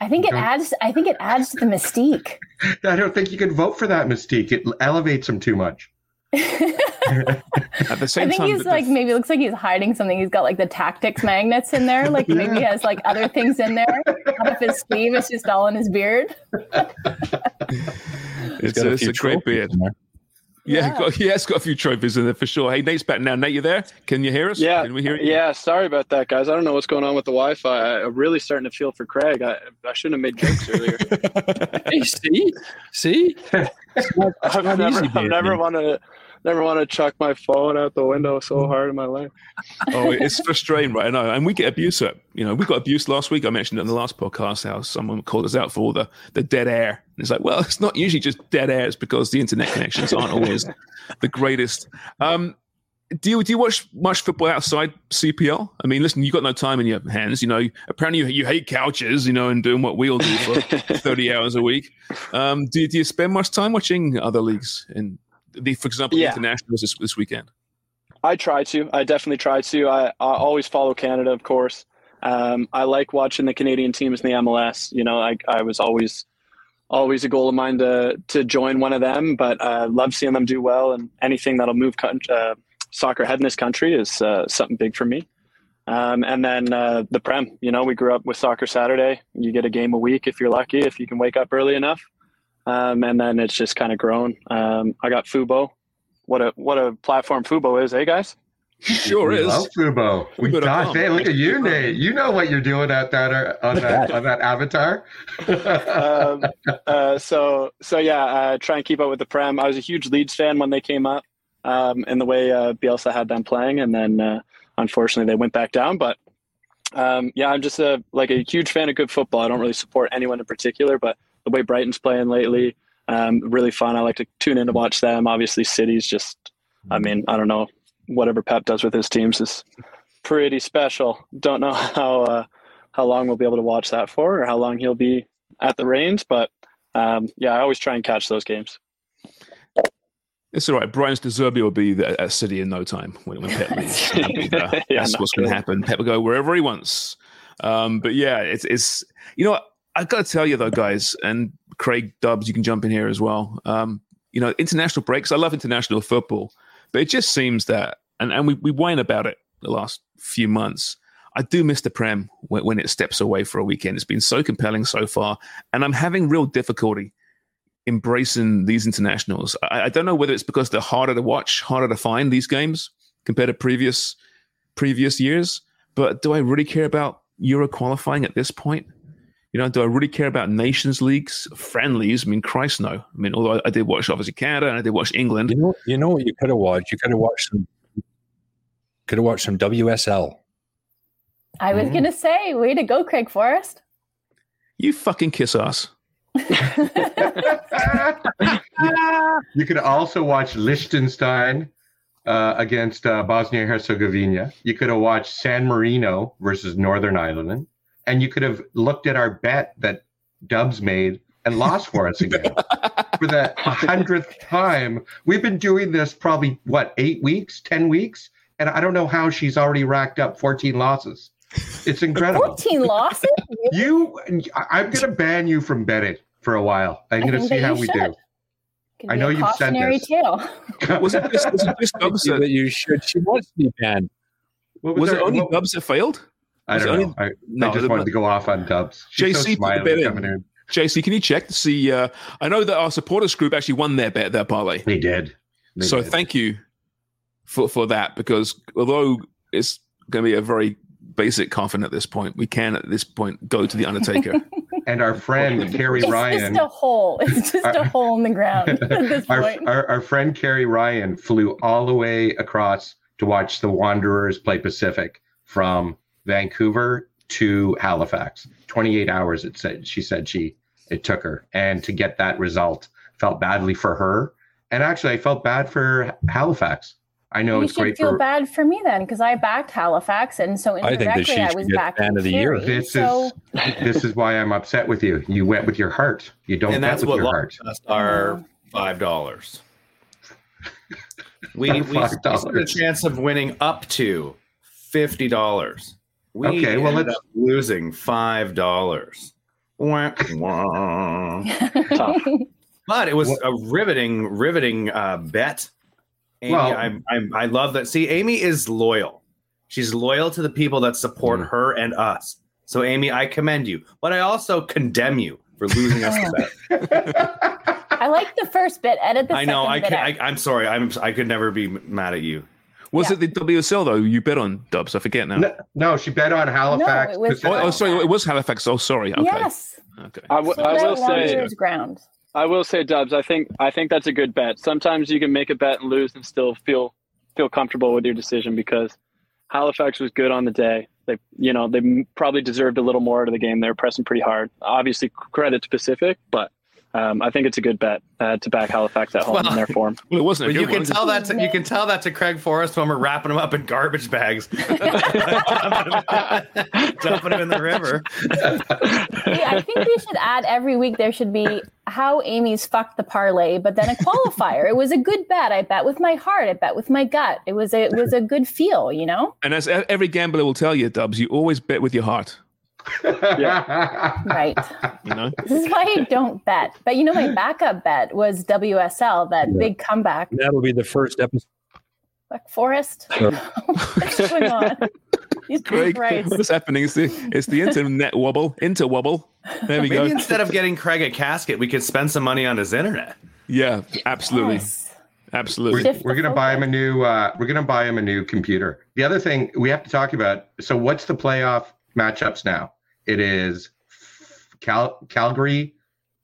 I think it adds. I think it adds to the mystique. [laughs] I don't think you can vote for that mystique. It elevates him too much. At the [laughs] same I think time, he's like maybe looks like he's hiding something. He's got like the tactics magnets in there. Like maybe he has like other things in there. Off his sleeve, it's just all in his beard. [laughs] it's, a, it's a great beard. Yeah, yeah. Got, [laughs] yeah, it's got a few trophies in there for sure. Hey, Nate's back now. Nate, you there? Can you hear us? Yeah, Can we hear you? Yeah, sorry about that, guys. I don't know what's going on with the Wi-Fi. I'm really starting to feel for Craig. I, I shouldn't have made jokes earlier. [laughs] hey, see, see, [laughs] I've never, I've never wanted never want to chuck my phone out the window so hard in my life. oh, it's frustrating, right? I know. And we get abuse at, you know, we got abuse last week. I mentioned it in the last podcast how someone called us out for all the, the dead air. And it's like, well, it's not usually just dead air. It's because the internet connections aren't always the greatest. Um, do you, do you watch much football outside CPL? I mean, listen, you got no time in your hands. You know, apparently you, you hate couches, you know, and doing what we all do for [laughs] 30 hours a week. Um, do, do you spend much time watching other leagues in the, for example, yeah. the internationals this, this weekend? I try to. I definitely try to. I, I always follow Canada, of course. Um, I like watching the Canadian teams in the MLS. You know, I, I was always always a goal of mine to to join one of them, but I uh, love seeing them do well. And anything that'll move uh, soccer ahead in this country is uh, something big for me. Um, and then uh, the Prem, you know, we grew up with Soccer Saturday. You get a game a week if you're lucky, if you can wake up early enough. Um, and then it's just kind of grown. Um, I got Fubo. What a what a platform Fubo is, eh, guys? Sure we is. Love Fubo. We gosh, hey, look at you, Nate. You know what you're doing at that uh, on that on that avatar. um, [laughs] uh, so so yeah, uh, try and keep up with the Prem. I was a huge Leeds fan when they came up, um, and the way uh, Bielsa had them playing, and then uh, unfortunately they went back down. But um, yeah, I'm just a like a huge fan of good football. I don't really support anyone in particular, but the way Brighton's playing lately, um, really fun. I like to tune in to watch them. Obviously, City's just, I mean, I don't know, whatever Pep does with his teams is pretty special. Don't know [laughs] how uh, how long we'll be able to watch that for, or how long he'll be at the reins, but um, yeah, I always try and catch those games. It's all right. Brighton's De Zerbi will be at City in no time when, when Pep leaves. [laughs] yeah, That's what's going to happen. Pep will go wherever he wants. Um, but yeah, it's it's you know I've got to tell you though, guys, and Craig Dubs, you can jump in here as well. Um, you know, international breaks. I love international football, but it just seems that, and and we we whine about it the last few months. I do miss the Prem when, when it steps away for a weekend. It's been so compelling so far, and I'm having real difficulty embracing these internationals. I, I, don't know whether it's because they're harder to watch, harder to find these games compared to previous previous years. But do I really care about Euro qualifying at this point? You know, do I really care about nations leagues, friendlies? I mean, Christ, no. I mean, although I, I did watch obviously Canada and I did watch England. You know, you know what you could have watched? You could have watched some. Could have watched some WSL. I was mm-hmm. gonna say, way to go, Craig Forrest. You fucking kiss ass. [laughs] you could also watch Liechtenstein uh, against uh, Bosnia Herzegovina. You could have watched San Marino versus Northern Ireland, and you could have looked at our bet that Dubs made and lost for us again [laughs] for the hundredth time. We've been doing this probably what eight weeks, ten weeks, and I don't know how she's already racked up fourteen losses. It's incredible. 14 losses? you, I'm going to ban you from betting for a while. I'm going to see how we do. I know you've said this. Tale. was it just, was it just Dubs that you should? She wants to be banned. Was, was, it only what, Dubs that failed? I don't know. I, no, I just wanted to go off on Dubs. She's JC so bet in. in. JC, can you check to see? Uh, I know that our supporters group actually won their bet, their parlay. They did. They so did. thank you for for that because although it's going to be a very basic coffin at this point. We can at this point go to the Undertaker. [laughs] and our friend Carrie it's Ryan. It's just a hole. It's [laughs] just a hole in the ground at [laughs] this our, point. Our, our friend Carrie Ryan flew all the way across to watch the Wanderers play Pacific from Vancouver to Halifax. 28 hours it said she said she it took her and to get that result felt badly for her and actually I felt bad for Halifax I know you it's should great feel for, bad for me then because I backed Halifax and so indirectly I, I was back fan of the year. This so... is this is why I'm upset with you. You went with your heart. You don't and that's with what your heart. Us are five dollars. We we, [laughs] we have a chance of winning up to fifty dollars. We okay, well let's losing five dollars. [laughs] but it was a riveting, riveting uh, bet Amy, well, I, I, I love that. See, Amy is loyal. She's loyal to the people that support mm. her and us. So, Amy, I commend you, but I also condemn you for losing us the [laughs] bet. I like the first bit. Edit the. I know. I, can, I am sorry. I'm. I could never be mad at you. Was yeah. it the WSL though? You bet on Dubs. I forget now. No, no she bet on Halifax. No, was oh, oh, sorry, it was Halifax. Oh, sorry. Okay. Yes. Okay. I, w- I will say ground. I will say, Dubs. I think I think that's a good bet. Sometimes you can make a bet and lose and still feel feel comfortable with your decision because Halifax was good on the day. They, you know, they probably deserved a little more out of the game. They were pressing pretty hard. Obviously, credit to Pacific, but Um, I think it's a good bet uh, to back Halifax at home Well- in their form. Well, [laughs] it wasn't. But you can tell that to, you can tell that to Craig Forrest when we're wrapping him up in garbage bags, [laughs] dumping him in the river. Hey, I think we should add every week there should be how Amy's fucked the parlay, but then a qualifier. it was a good bet. I bet with my heart. I bet with my gut. It was a, it was a good feel, you know? And as every gambler will tell you, Dubs, you always bet with your heart. Right. [laughs] You know. This is why I don't bet. But you know, my backup bet was WSL, that big comeback. That'll be the first episode. Fuck Forrest. [laughs] What's going on? Jesus Craig, what's happening? It's the, it's the internet wobble. Inter wobble. There we Maybe go. instead of getting Craig a casket, we could spend some money on his internet. Yeah, absolutely. Yes. Absolutely. We're, we're gonna buy him a new. Uh, we're gonna buy him a new computer. The other thing we have to talk about. So, what's the playoff matchups now? It is Cal- Calgary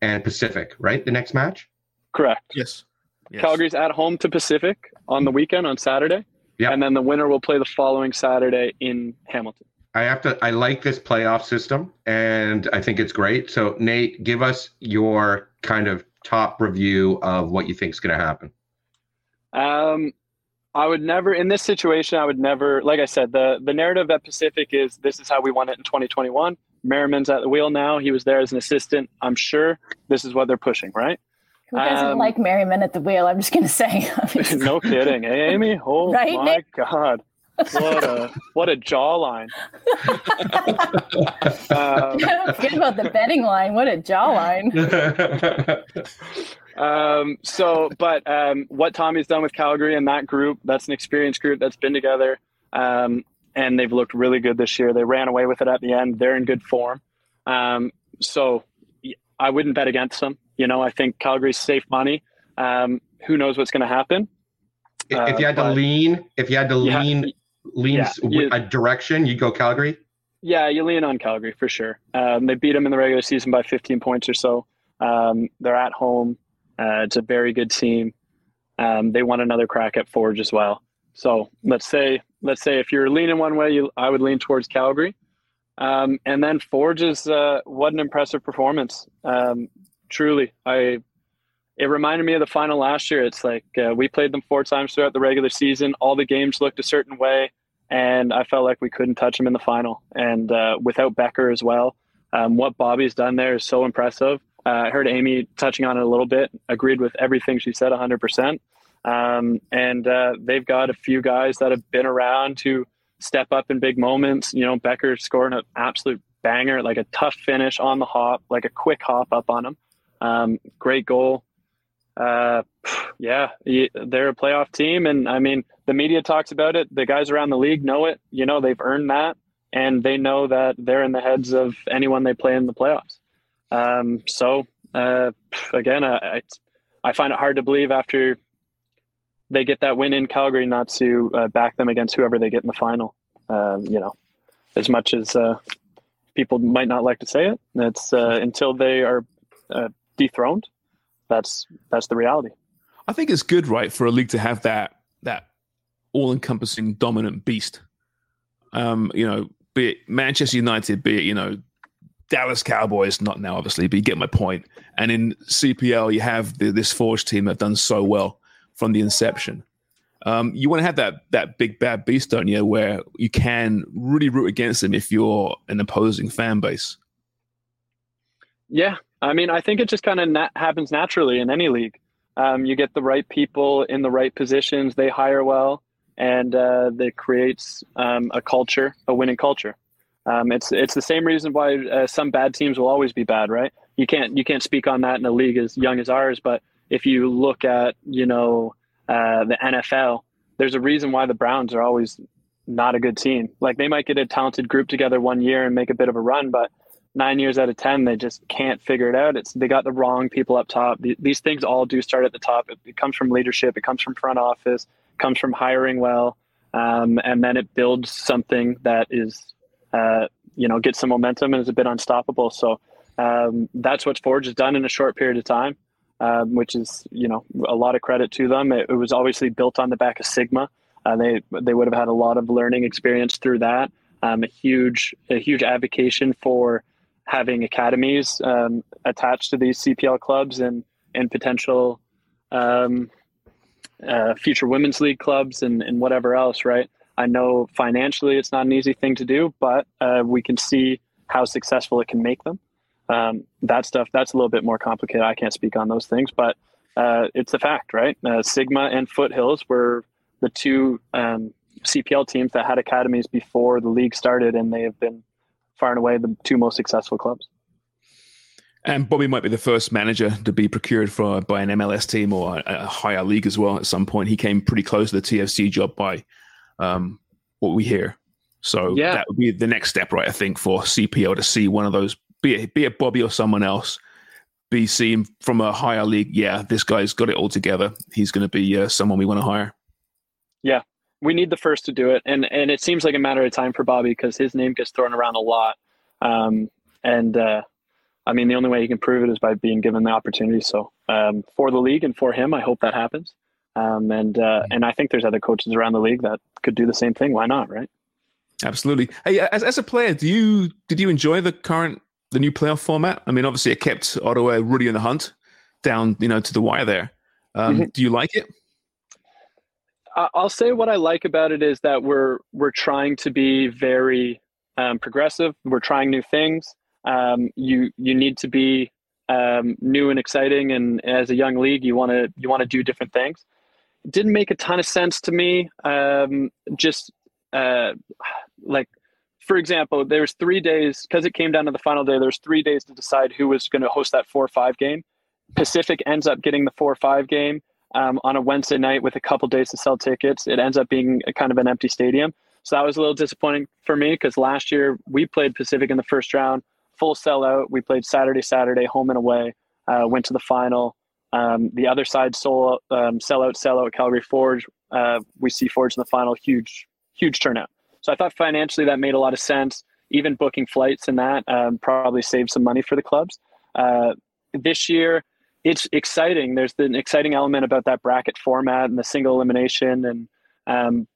and Pacific, right? The next match. Correct. Yes. Yes. Calgary's at home to Pacific on the weekend on Saturday. Yeah. And then the winner will play the following Saturday in Hamilton. I have to. I like this playoff system, and I think it's great. So, Nate, give us your kind of top review of what you think is going to happen. Um, I would never in this situation. I would never, like I said, the the narrative at Pacific is this is how we won it in 2021. Merriman's at the wheel now. He was there as an assistant. I'm sure this is what they're pushing, right? Who doesn't Um, like Merriman at the wheel? I'm just going to say. [laughs] [laughs] no kidding, hey, Amy. [laughs] Oh Right, my Nick? God, what a what a jawline. um, Forget about the betting line. What a jawline. Um, so, but um, what Tommy's done with Calgary and that group, that's an experienced group that's been together. Um, and they've looked really good this year. They ran away with it at the end. They're in good form. Um, so I wouldn't bet against them. You know, I think Calgary's safe money. Um, who knows what's going to happen? if you had to Uh, lean, if you had to Yeah, lean, lean yeah, you- a direction, you'd go Calgary. Yeah, you lean on Calgary for sure. Um, they beat them in the regular season by 15 points or so. Um, they're at home. Uh, it's a very good team. Um, they want another crack at Forge as well. So let's say let's say if you're leaning one way, you, I would lean towards Calgary. Um, and then Forge is uh, what an impressive performance. Um, truly, I it reminded me of the final last year. It's like uh, we played them four times throughout the regular season. All the games looked a certain way, and I felt like we couldn't touch them in the final. And uh, without Bekker as well, um, what Bobby's done there is so impressive. Uh, I heard Amy touching on it a little bit. Agreed with everything she said, 100%. Um, and uh, they've got a few guys that have been around to step up in big moments. You know, Bekker scoring an absolute banger, like a tough finish on the hop, like a quick hop up on him. Um, great goal. Uh, [sighs] yeah, they're a playoff team, and I mean, the media talks about it. The guys around the league know it. You know, they've earned that, and they know that they're in the heads of anyone they play in the playoffs. Um, so uh, again, I, I find it hard to believe after they get that win in Calgary not to uh, back them against whoever they get in the final. Um, you know, as much as uh, people might not like to say it, that's uh, until they are uh, dethroned. That's that's the reality. I think it's good, right, for a league to have that that all-encompassing dominant beast. Um, you know, be it Manchester United, be it you know Dallas Cowboys, not now obviously, but you get my point. And in CPL, you have the, this Forge team that have done so well from the inception. Um, you want to have that that big bad beast, don't you, where you can really root against them if you're an opposing fan base. Yeah, I mean, I think it just kind of nat- happens naturally in any league. Um, you get the right people in the right positions, they hire well, and uh, that creates um, a culture, a winning culture. Um, it's it's the same reason why uh, some bad teams will always be bad, right? You can't you can't speak on that in a league as young as ours, but if you look at you know uh, the NFL, there's a reason why the Browns are always not a good team. Like they might get a talented group together one year and make a bit of a run, but nine years out of ten, they just can't figure it out. It's they got the wrong people up top. The- These things all do start at the top. It, it comes from leadership. It comes from front office. Comes from hiring well, um, and then it builds something that is, uh, you know, gets some momentum and is a bit unstoppable. So um, that's what Forge has done in a short period of time, um, which is you know a lot of credit to them. It, it was obviously built on the back of Sigma. Uh, they they would have had a lot of learning experience through that. Um, a huge a huge advocation for having academies um, attached to these CPL clubs and and potential um, uh, future women's league clubs and, and whatever else, right? I know financially it's not an easy thing to do, but uh, we can see how successful it can make them. Um, that stuff that's a little bit more complicated. I can't speak on those things, but uh, it's a fact, right? Uh, Sigma and Foothills were the two um, CPL teams that had academies before the league started, and they have been far and away the two most successful clubs. And Bobby might be the first manager to be procured for by an MLS team or a, a higher league as well. At some point, he came pretty close to the TFC job by um, what we hear. So Yeah. that would be the next step, right? I think for CPL to see one of those, be it, be it Bobby or someone else, be seen from a higher league. Yeah, this guy's got it all together. He's going to be uh, someone we want to hire. Yeah, we need the first to do it, and and it seems like a matter of time for Bobby because his name gets thrown around a lot, um, and uh, I mean the only way he can prove it is by being given the opportunity. So um, for the league and for him, I hope that happens, um, and uh, and I think there's other coaches around the league that could do the same thing. Why not, right? Absolutely. Hey, as, as a player, do you did you enjoy the current the new playoff format? I mean, obviously, it kept Ottawa really in the hunt down, you know, to the wire there. Um, Mhm. Do you like it? I'll say what I like about it is that we're we're trying to be very um, progressive. We're trying new things. Um, you you need to be um, new and exciting, and as a young league, you want to you want to do different things. Didn't make a ton of sense to me. Um, just uh, like for example, there's three days because it came down to the final day. There's three days to decide who was going to host that four five game. Pacific ends up getting the four five game um, on a Wednesday night with a couple days to sell tickets. It ends up being kind of an empty stadium. So that was a little disappointing for me because last year we played Pacific in the first round, full sellout. We played Saturday, Saturday, home and away, uh, went to the final. Um, the other side sold um, sellout, sellout, Calgary Forge. Uh, we see Forge in the final, huge, huge turnout. So I thought financially that made a lot of sense. Even booking flights and that um, probably saved some money for the clubs. Uh, this year, it's exciting. There's an exciting element about that bracket format and the single elimination, and um,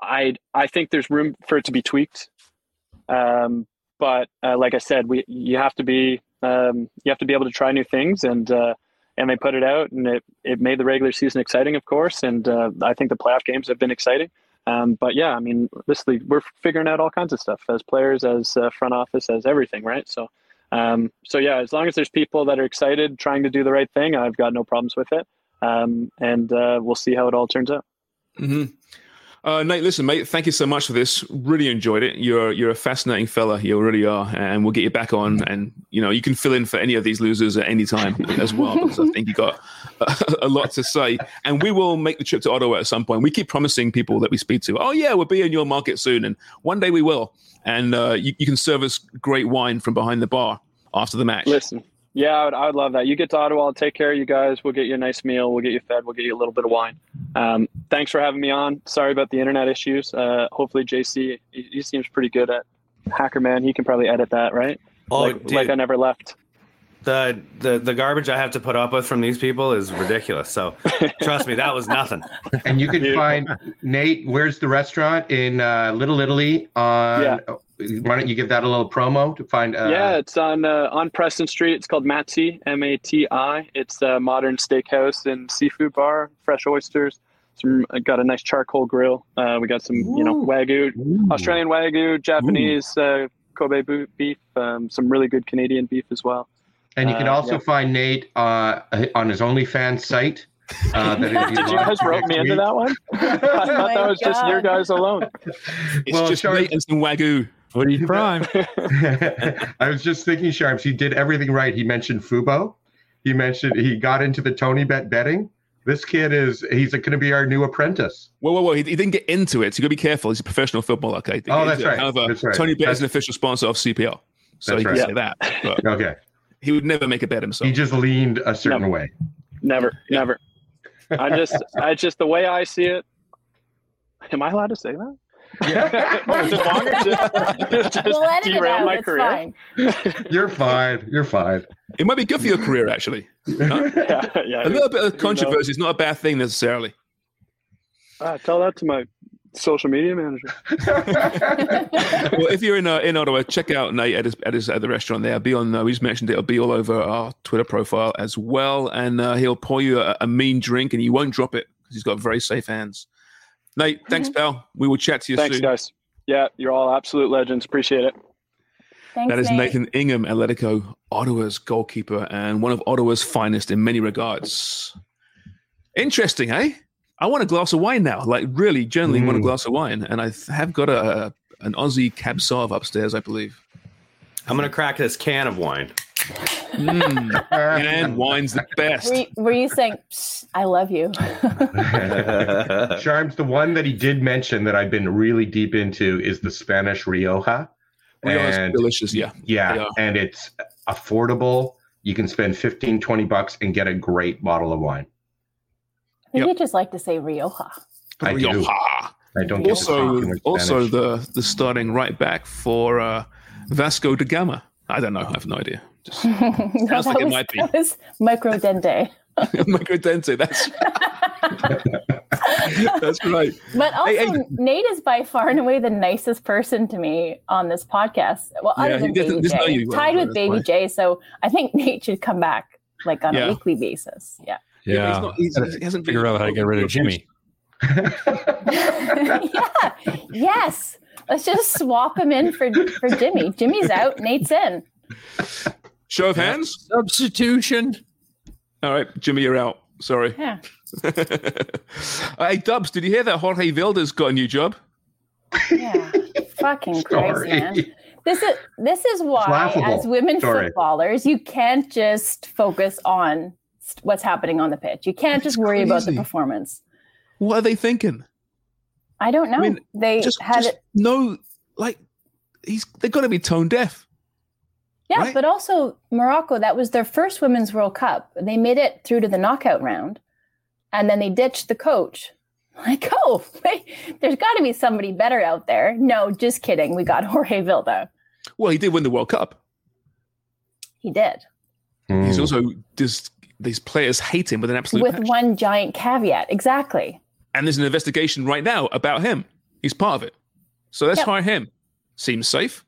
I I think there's room for it to be tweaked. Um, but uh, like I said, we you have to be um, you have to be able to try new things, and uh, and they put it out, and it it made the regular season exciting, of course, and uh, I think the playoff games have been exciting. Um, but yeah, I mean, this league, we're figuring out all kinds of stuff as players, as uh, front office, as everything, right? So, um, so yeah, as long as there's people that are excited, trying to do the right thing, I've got no problems with it. Um, and uh, we'll see how it all turns out. hmm Uh, Nate, listen, mate. Thank you so much for this. Really enjoyed it. You're you're a fascinating fella. You really are, and we'll get you back on. And you know, you can fill in for any of these losers at any time as well, because I think you got a, a lot to say. And we will make the trip to Ottawa at some point. We keep promising people that we speak to, oh yeah, we'll be in your market soon, and one day we will. And uh, you, you can serve us great wine from behind the bar after the match. Listen, yeah, I would, I would love that. You get to Ottawa, I'll take care of you guys. We'll get you a nice meal. We'll get you fed. We'll get you a little bit of wine. Um, thanks for having me on. Sorry about the internet issues. Uh, hopefully, JC, he, he seems pretty good at Hacker Man. He can probably edit that, right? Oh, like, dude. like I never left. The, the the garbage I have to put up with from these people is ridiculous. So [laughs] trust me, that was nothing. And you can find Nate. Where's the restaurant in uh, Little Italy? On Yeah. Why don't you give that a little promo to find? Uh, yeah, it's on uh, on Preston Street. It's called Mati, M A T I. It's a modern steakhouse and seafood bar, fresh oysters. Some uh, got a nice charcoal grill. Uh, we got some, you know, wagyu, Australian wagyu, Japanese uh, Kobe beef, um, some really good Canadian beef as well. And you can Uh, also yeah. find Nate uh, on his OnlyFans site. Uh, that [laughs] it'll Did you guys rope me next into that one? [laughs] I thought that was just your guys alone. It's Well, just Sharp- Nate and some wagyu. What do you [laughs] prime? I was just thinking, Sharps. He did everything right. He mentioned Fubo. He mentioned he got into the TonyBet betting. This kid is he's going to be our new apprentice. Whoa, whoa, whoa! He, he didn't get into it. So you got to be careful. He's a professional footballer. Okay. Oh, that's right. However, That's right. TonyBet is an official sponsor of CPL, so That's he can right. say that. But [laughs] Okay. he would never make a bet himself. He just leaned a certain No. way. Never, never. I just, I just the way I see it. Am I allowed to say that? Is it longer? Just, just We'll edit it derail out. my It's career. fine. [laughs] You're fine. You're fine. It might be good for your career, actually. [laughs] Huh? Yeah, yeah. A little bit of controversy is not a bad thing necessarily. Ah, tell that to my social media manager. [laughs] well, if you're in uh, in Ottawa, check out Nate at his, at his at the restaurant there. It'll be on. Uh, we just mentioned it. It'll be all over our Twitter profile as well, and uh, he'll pour you a, a mean drink, and you won't drop it because he's got very safe hands. Nate, thanks, pal. We will chat to you soon. Thanks, soon. guys. Yeah, you're all absolute legends. Appreciate it. Thanks, That is Nate. Nathan Ingham, Atletico, Ottawa's goalkeeper, and one of Ottawa's finest in many regards. Interesting, eh? I want a glass of wine now. Like, really, generally want a Mm. glass of wine, and I have got a an Aussie Cab Sauv upstairs, I believe. I'm gonna crack this can of wine. Mm. and wine's the best. Were you, were you saying, I love you? [laughs] Charms, the one that he did mention that I've been really deep into is the Spanish Rioja. Rioja's delicious, yeah. They Yeah, and it's affordable. You can spend 15, 20 bucks and get a great bottle of wine. I think you just like to say Rioja. I do. Rioja. I don't get Also, too much also the the starting right back for uh, Vasco da Gama. I don't know. I have no idea. Just No, sounds that like it [laughs] was- might be. That was micro dente. [laughs] Micro Dente. That's [laughs] that's right. But also, Hey, hey. Nate is by far and away the nicest person to me on this podcast. Well, Yeah, other he than Baby J, well, tied with Baby why. J. So I think Nate should come back like on Yeah. a weekly basis. Yeah. Yeah, he's not- he's- he hasn't figured out how to get rid of Jimmy. yeah. Yes. Let's just swap him in for for Jimmy. Jimmy's out. Nate's in. Show of hands. Substitution. All right, Jimmy, you're out. Sorry. Yeah. [laughs] hey, Dubs, did you hear that Jorge Vilda's got a new job? Yeah. Fucking Christ, [laughs] Sorry. man. This is this is why, as women Sorry. footballers, you can't just focus on what's happening on the pitch. You can't just worry about the performance. What are they thinking? I don't know. mean, they Just, had just it. no, like he's they've got to be tone deaf. Yeah, right? but also Morocco, that was their first Women's World Cup. They made it through to the knockout round and then they ditched the coach. [laughs] Like, oh, there's got to be somebody better out there. No, just kidding. We got [laughs] Jorge Vilda. Well, he did win the World Cup. He did. He's Mm. also just these players hate him with an absolute With passion. one giant caveat. Exactly. and there's an investigation right now about him. He's part of it. So let's Yep. hire him. Seems safe.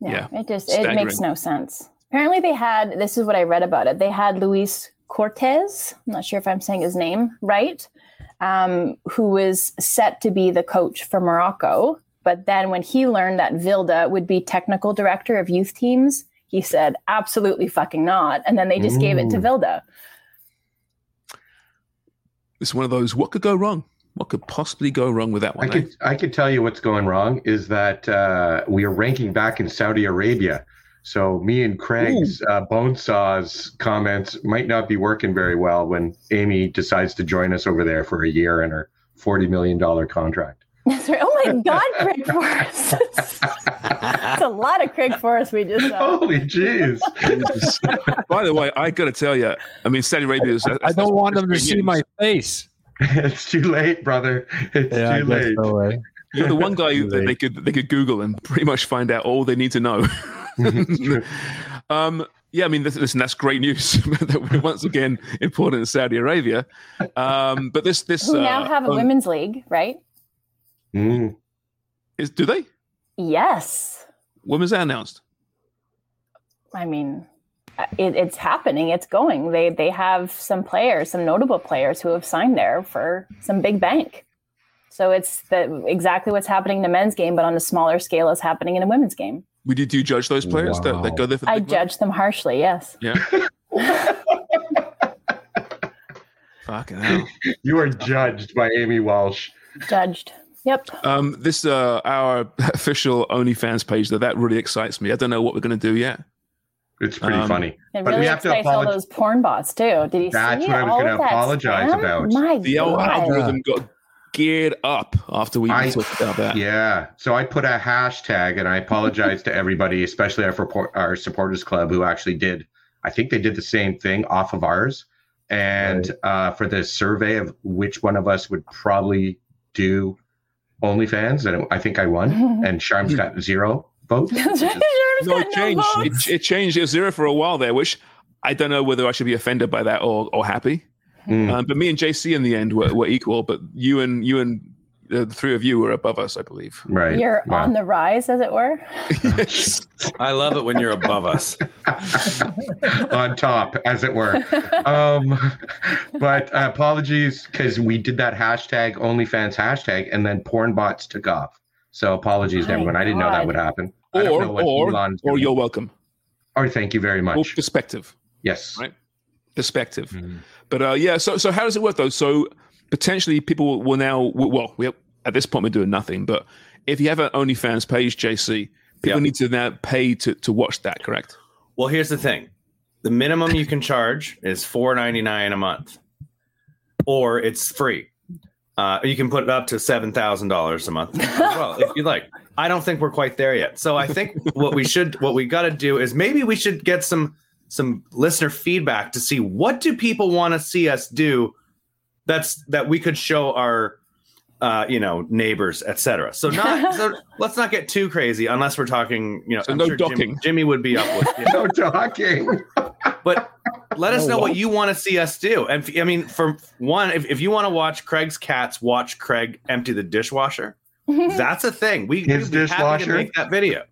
Yeah, Yeah, it just it makes no sense. Apparently, they had this is what I read about it. They had Luis Cortés. I'm not sure if I'm saying his name right, um, who was set to be the coach for Morocco. But then, when he learned that Vilda would be technical director of youth teams, he said, "Absolutely fucking not." And then they just gave it to Ooh. Vilda. It's one of those. What could go wrong? What could possibly go wrong with that one? eh? could I could tell you what's going wrong is that uh, we are ranking back in Saudi Arabia. So me and Craig's uh, bone saws comments might not be working very well when Amy decides to join us over there for a year and her forty million dollar contract. That's right. Oh my God, Craig Forrest! [laughs] That's a lot of Craig Forrest we just saw. Holy jeez! [laughs] By the way, I got to tell you, I mean, Saudi Arabia is. I don't want them to see great my face. [laughs] it's too late, brother. It's Yeah, too late. so, eh? You're the one guy [laughs] that they could they could Google and pretty much find out all they need to know. [laughs] um, yeah, I mean, this- listen, that's great news that we're once again important in Saudi Arabia. Um, but this this Who now uh, have a um, women's league, right? Mm. is do they Yes. women's are announced? I mean, it, it's happening. It's going. They they have some players, some notable players who have signed there for some big bank. So it's the exactly what's happening in the men's game, but on a smaller scale is happening in a women's game. We did you judge those players that, that go there for the I big money? judge them harshly. Yes. Yeah. [laughs] Fucking hell. You are judged by Amy Walsh. Judged. Yep. Um, this uh, our [laughs] official OnlyFans page though that really excites me. I don't know what we're going to do yet. It's pretty Um, funny. It But we really have to excites all those porn bots too. Did you That's see what I was all gonna of that apologize spam? about. My The old God. algorithm got geared up after we I- talked about that. Yeah. So I put a hashtag and I apologize to everybody, especially our, report, our supporters club who actually did, I think they did the same thing off of ours. And uh, for the survey of which one of us would probably do OnlyFans, and I think I won. [laughs] and Sharm's got zero votes. [laughs] No, it changed. It, it changed. It zero for a while there, which I don't know whether I should be offended by that or, or happy. Mm. Um, but me and JC in the end were, were equal. But you and you and uh, the three of you were above us, I believe. Right. You're on the rise, as it were. [laughs] I love it when you're above us. [laughs] on top, as it were. Um, but uh, apologies because we did that hashtag OnlyFans hashtag, and then porn bots took off. So apologies to My everyone. I didn't know that would happen. I don't Or know what or Elon's or you're welcome. Or thank you very Or much. perspective. Yes. Right. Perspective. But uh, yeah. So so how does it work though? So potentially people will now well we at this point we're doing nothing. But if you have an OnlyFans page, JC, people need to now pay to to watch that. Correct. Well, here's the thing: the minimum you can charge is four ninety nine a month, or it's free. Uh, you can put it up to seven thousand dollars a month as well, if you like. I don't think we're quite there yet. So I think what we should, what we got to do is maybe we should get some some listener feedback to see what do people want to see us do. That's that we could show our uh, you know, neighbors, etc. So not [laughs] so let's not get too crazy unless we're talking, you know, So no Jim- docking. Jimmy would be up with you. [laughs] no docking. [laughs] But let us No know what what? you want to see us do. And f- I mean, for one, if, if you want to watch Craig's cats watch Craig empty the dishwasher, that's a thing. We His we'd be happy to dishwasher? make that video.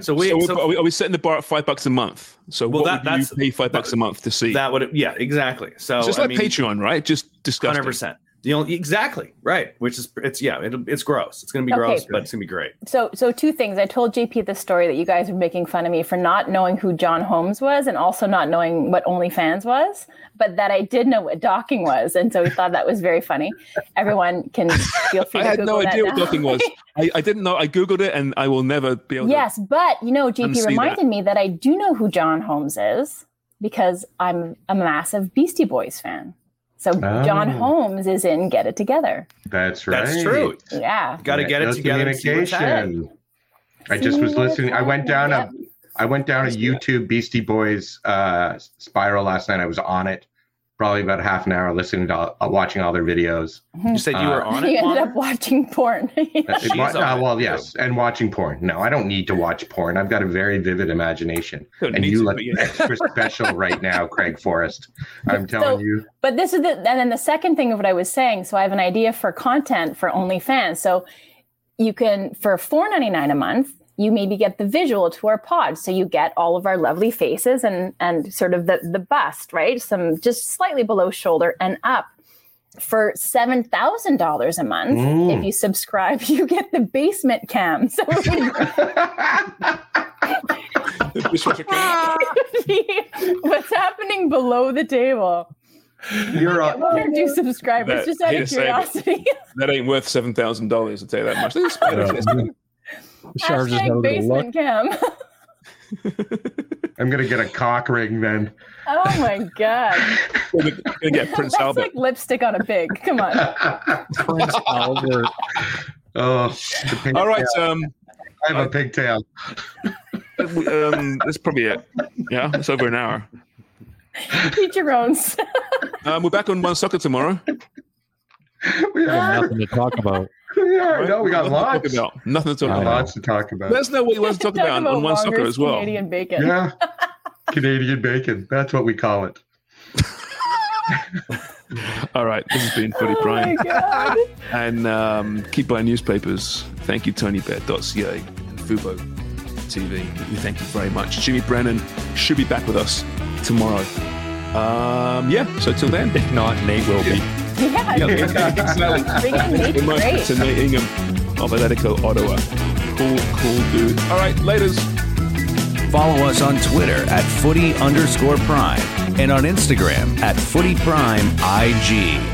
So we so, so are, we, are we setting the bar at five bucks a month? So Well, what that- would you pay five bucks a month to see? that would yeah exactly. So it's just I like mean, Patreon, right? Just disgusting. hundred percent. The only exactly right, which is it's yeah, it, it's gross. It's gonna be Okay. gross, but it's gonna be great. So, so two things. I told JP the story that you guys were making fun of me for not knowing who John Holmes was, and also not knowing what OnlyFans was, but that I did know what docking was, and so we thought that was very funny. Everyone can feel free [laughs] I to had Google no that idea what now. docking was. [laughs] I, I didn't know. I googled it, and I will never be able. To. Yes, but you know, JP reminded that. me that I do know who John Holmes is because I'm a massive Beastie Boys fan. So John Oh. Holmes is in Get It Together. That's right. That's true. Yeah. Got to get it No together. and see what's ahead. communication. I just was listening. I went down a, I went down a YouTube Beastie Boys uh, spiral last night. I was on it, probably about half an hour, listening to, uh, watching all their videos. You said you were Uh, on [laughs] You it. ended Juan? up watching porn. [laughs] Uh, uh, well, yes, and watching porn. No, I don't need to watch porn. I've got a very vivid imagination, Don't and you to, look but extra special [laughs] right now, Craig Forrest. I'm telling So- you. But this is the and then the second thing of what I was saying. So I have an idea for content for OnlyFans. So you can for four ninety nine a month, you maybe get the visual to our pod. So you get all of our lovely faces and and sort of the the bust, right? Some just slightly below shoulder and up. For seven thousand dollars a month, Mm. if you subscribe, [laughs] you get the basement cam. So Dishwasher [laughs] [laughs] cam. what's happening below the table? You're One or two subscribers, That- just out of to it, curiosity. That ain't worth seven thousand dollars. I'll tell you that much. This is Charges Hashtag how look. basement cam. I'm gonna get a cock ring then. Oh my god. We're gonna get Prince [laughs] That's Albert. like lipstick on a pig. Come on. [laughs] Prince Albert. Oh, the pigtail. All right. Um, I have a pigtail. um, that's probably it. Yeah, it's over an hour. Eat your owns. Um, we're back on One Soccer tomorrow. We have Nothing to talk about. Yeah, no, we got Nothing lots. to talk about. Nothing to talk about. Lots to talk about. Let us know what you want to talk, about, on One Soccer as well. Canadian bacon. Yeah. [laughs] Canadian bacon. That's what we call it. [laughs] All right, this has been Footy Oh Prime. my god. And um, keep buying newspapers. Thank you, TonyBet.ca and Fubo TV. We thank you very much. Jimmy Brennan should be back with us tomorrow. Um, yeah, so till then. If not, Nate will be. Yeah. Yeah, exactly. Bring in Nate's Very much great. to Nate Ingham of oh, Atletico Ottawa. Cool, cool dude. All right, laters. Follow us on Twitter at footy underscore prime and on Instagram at footy prime IG.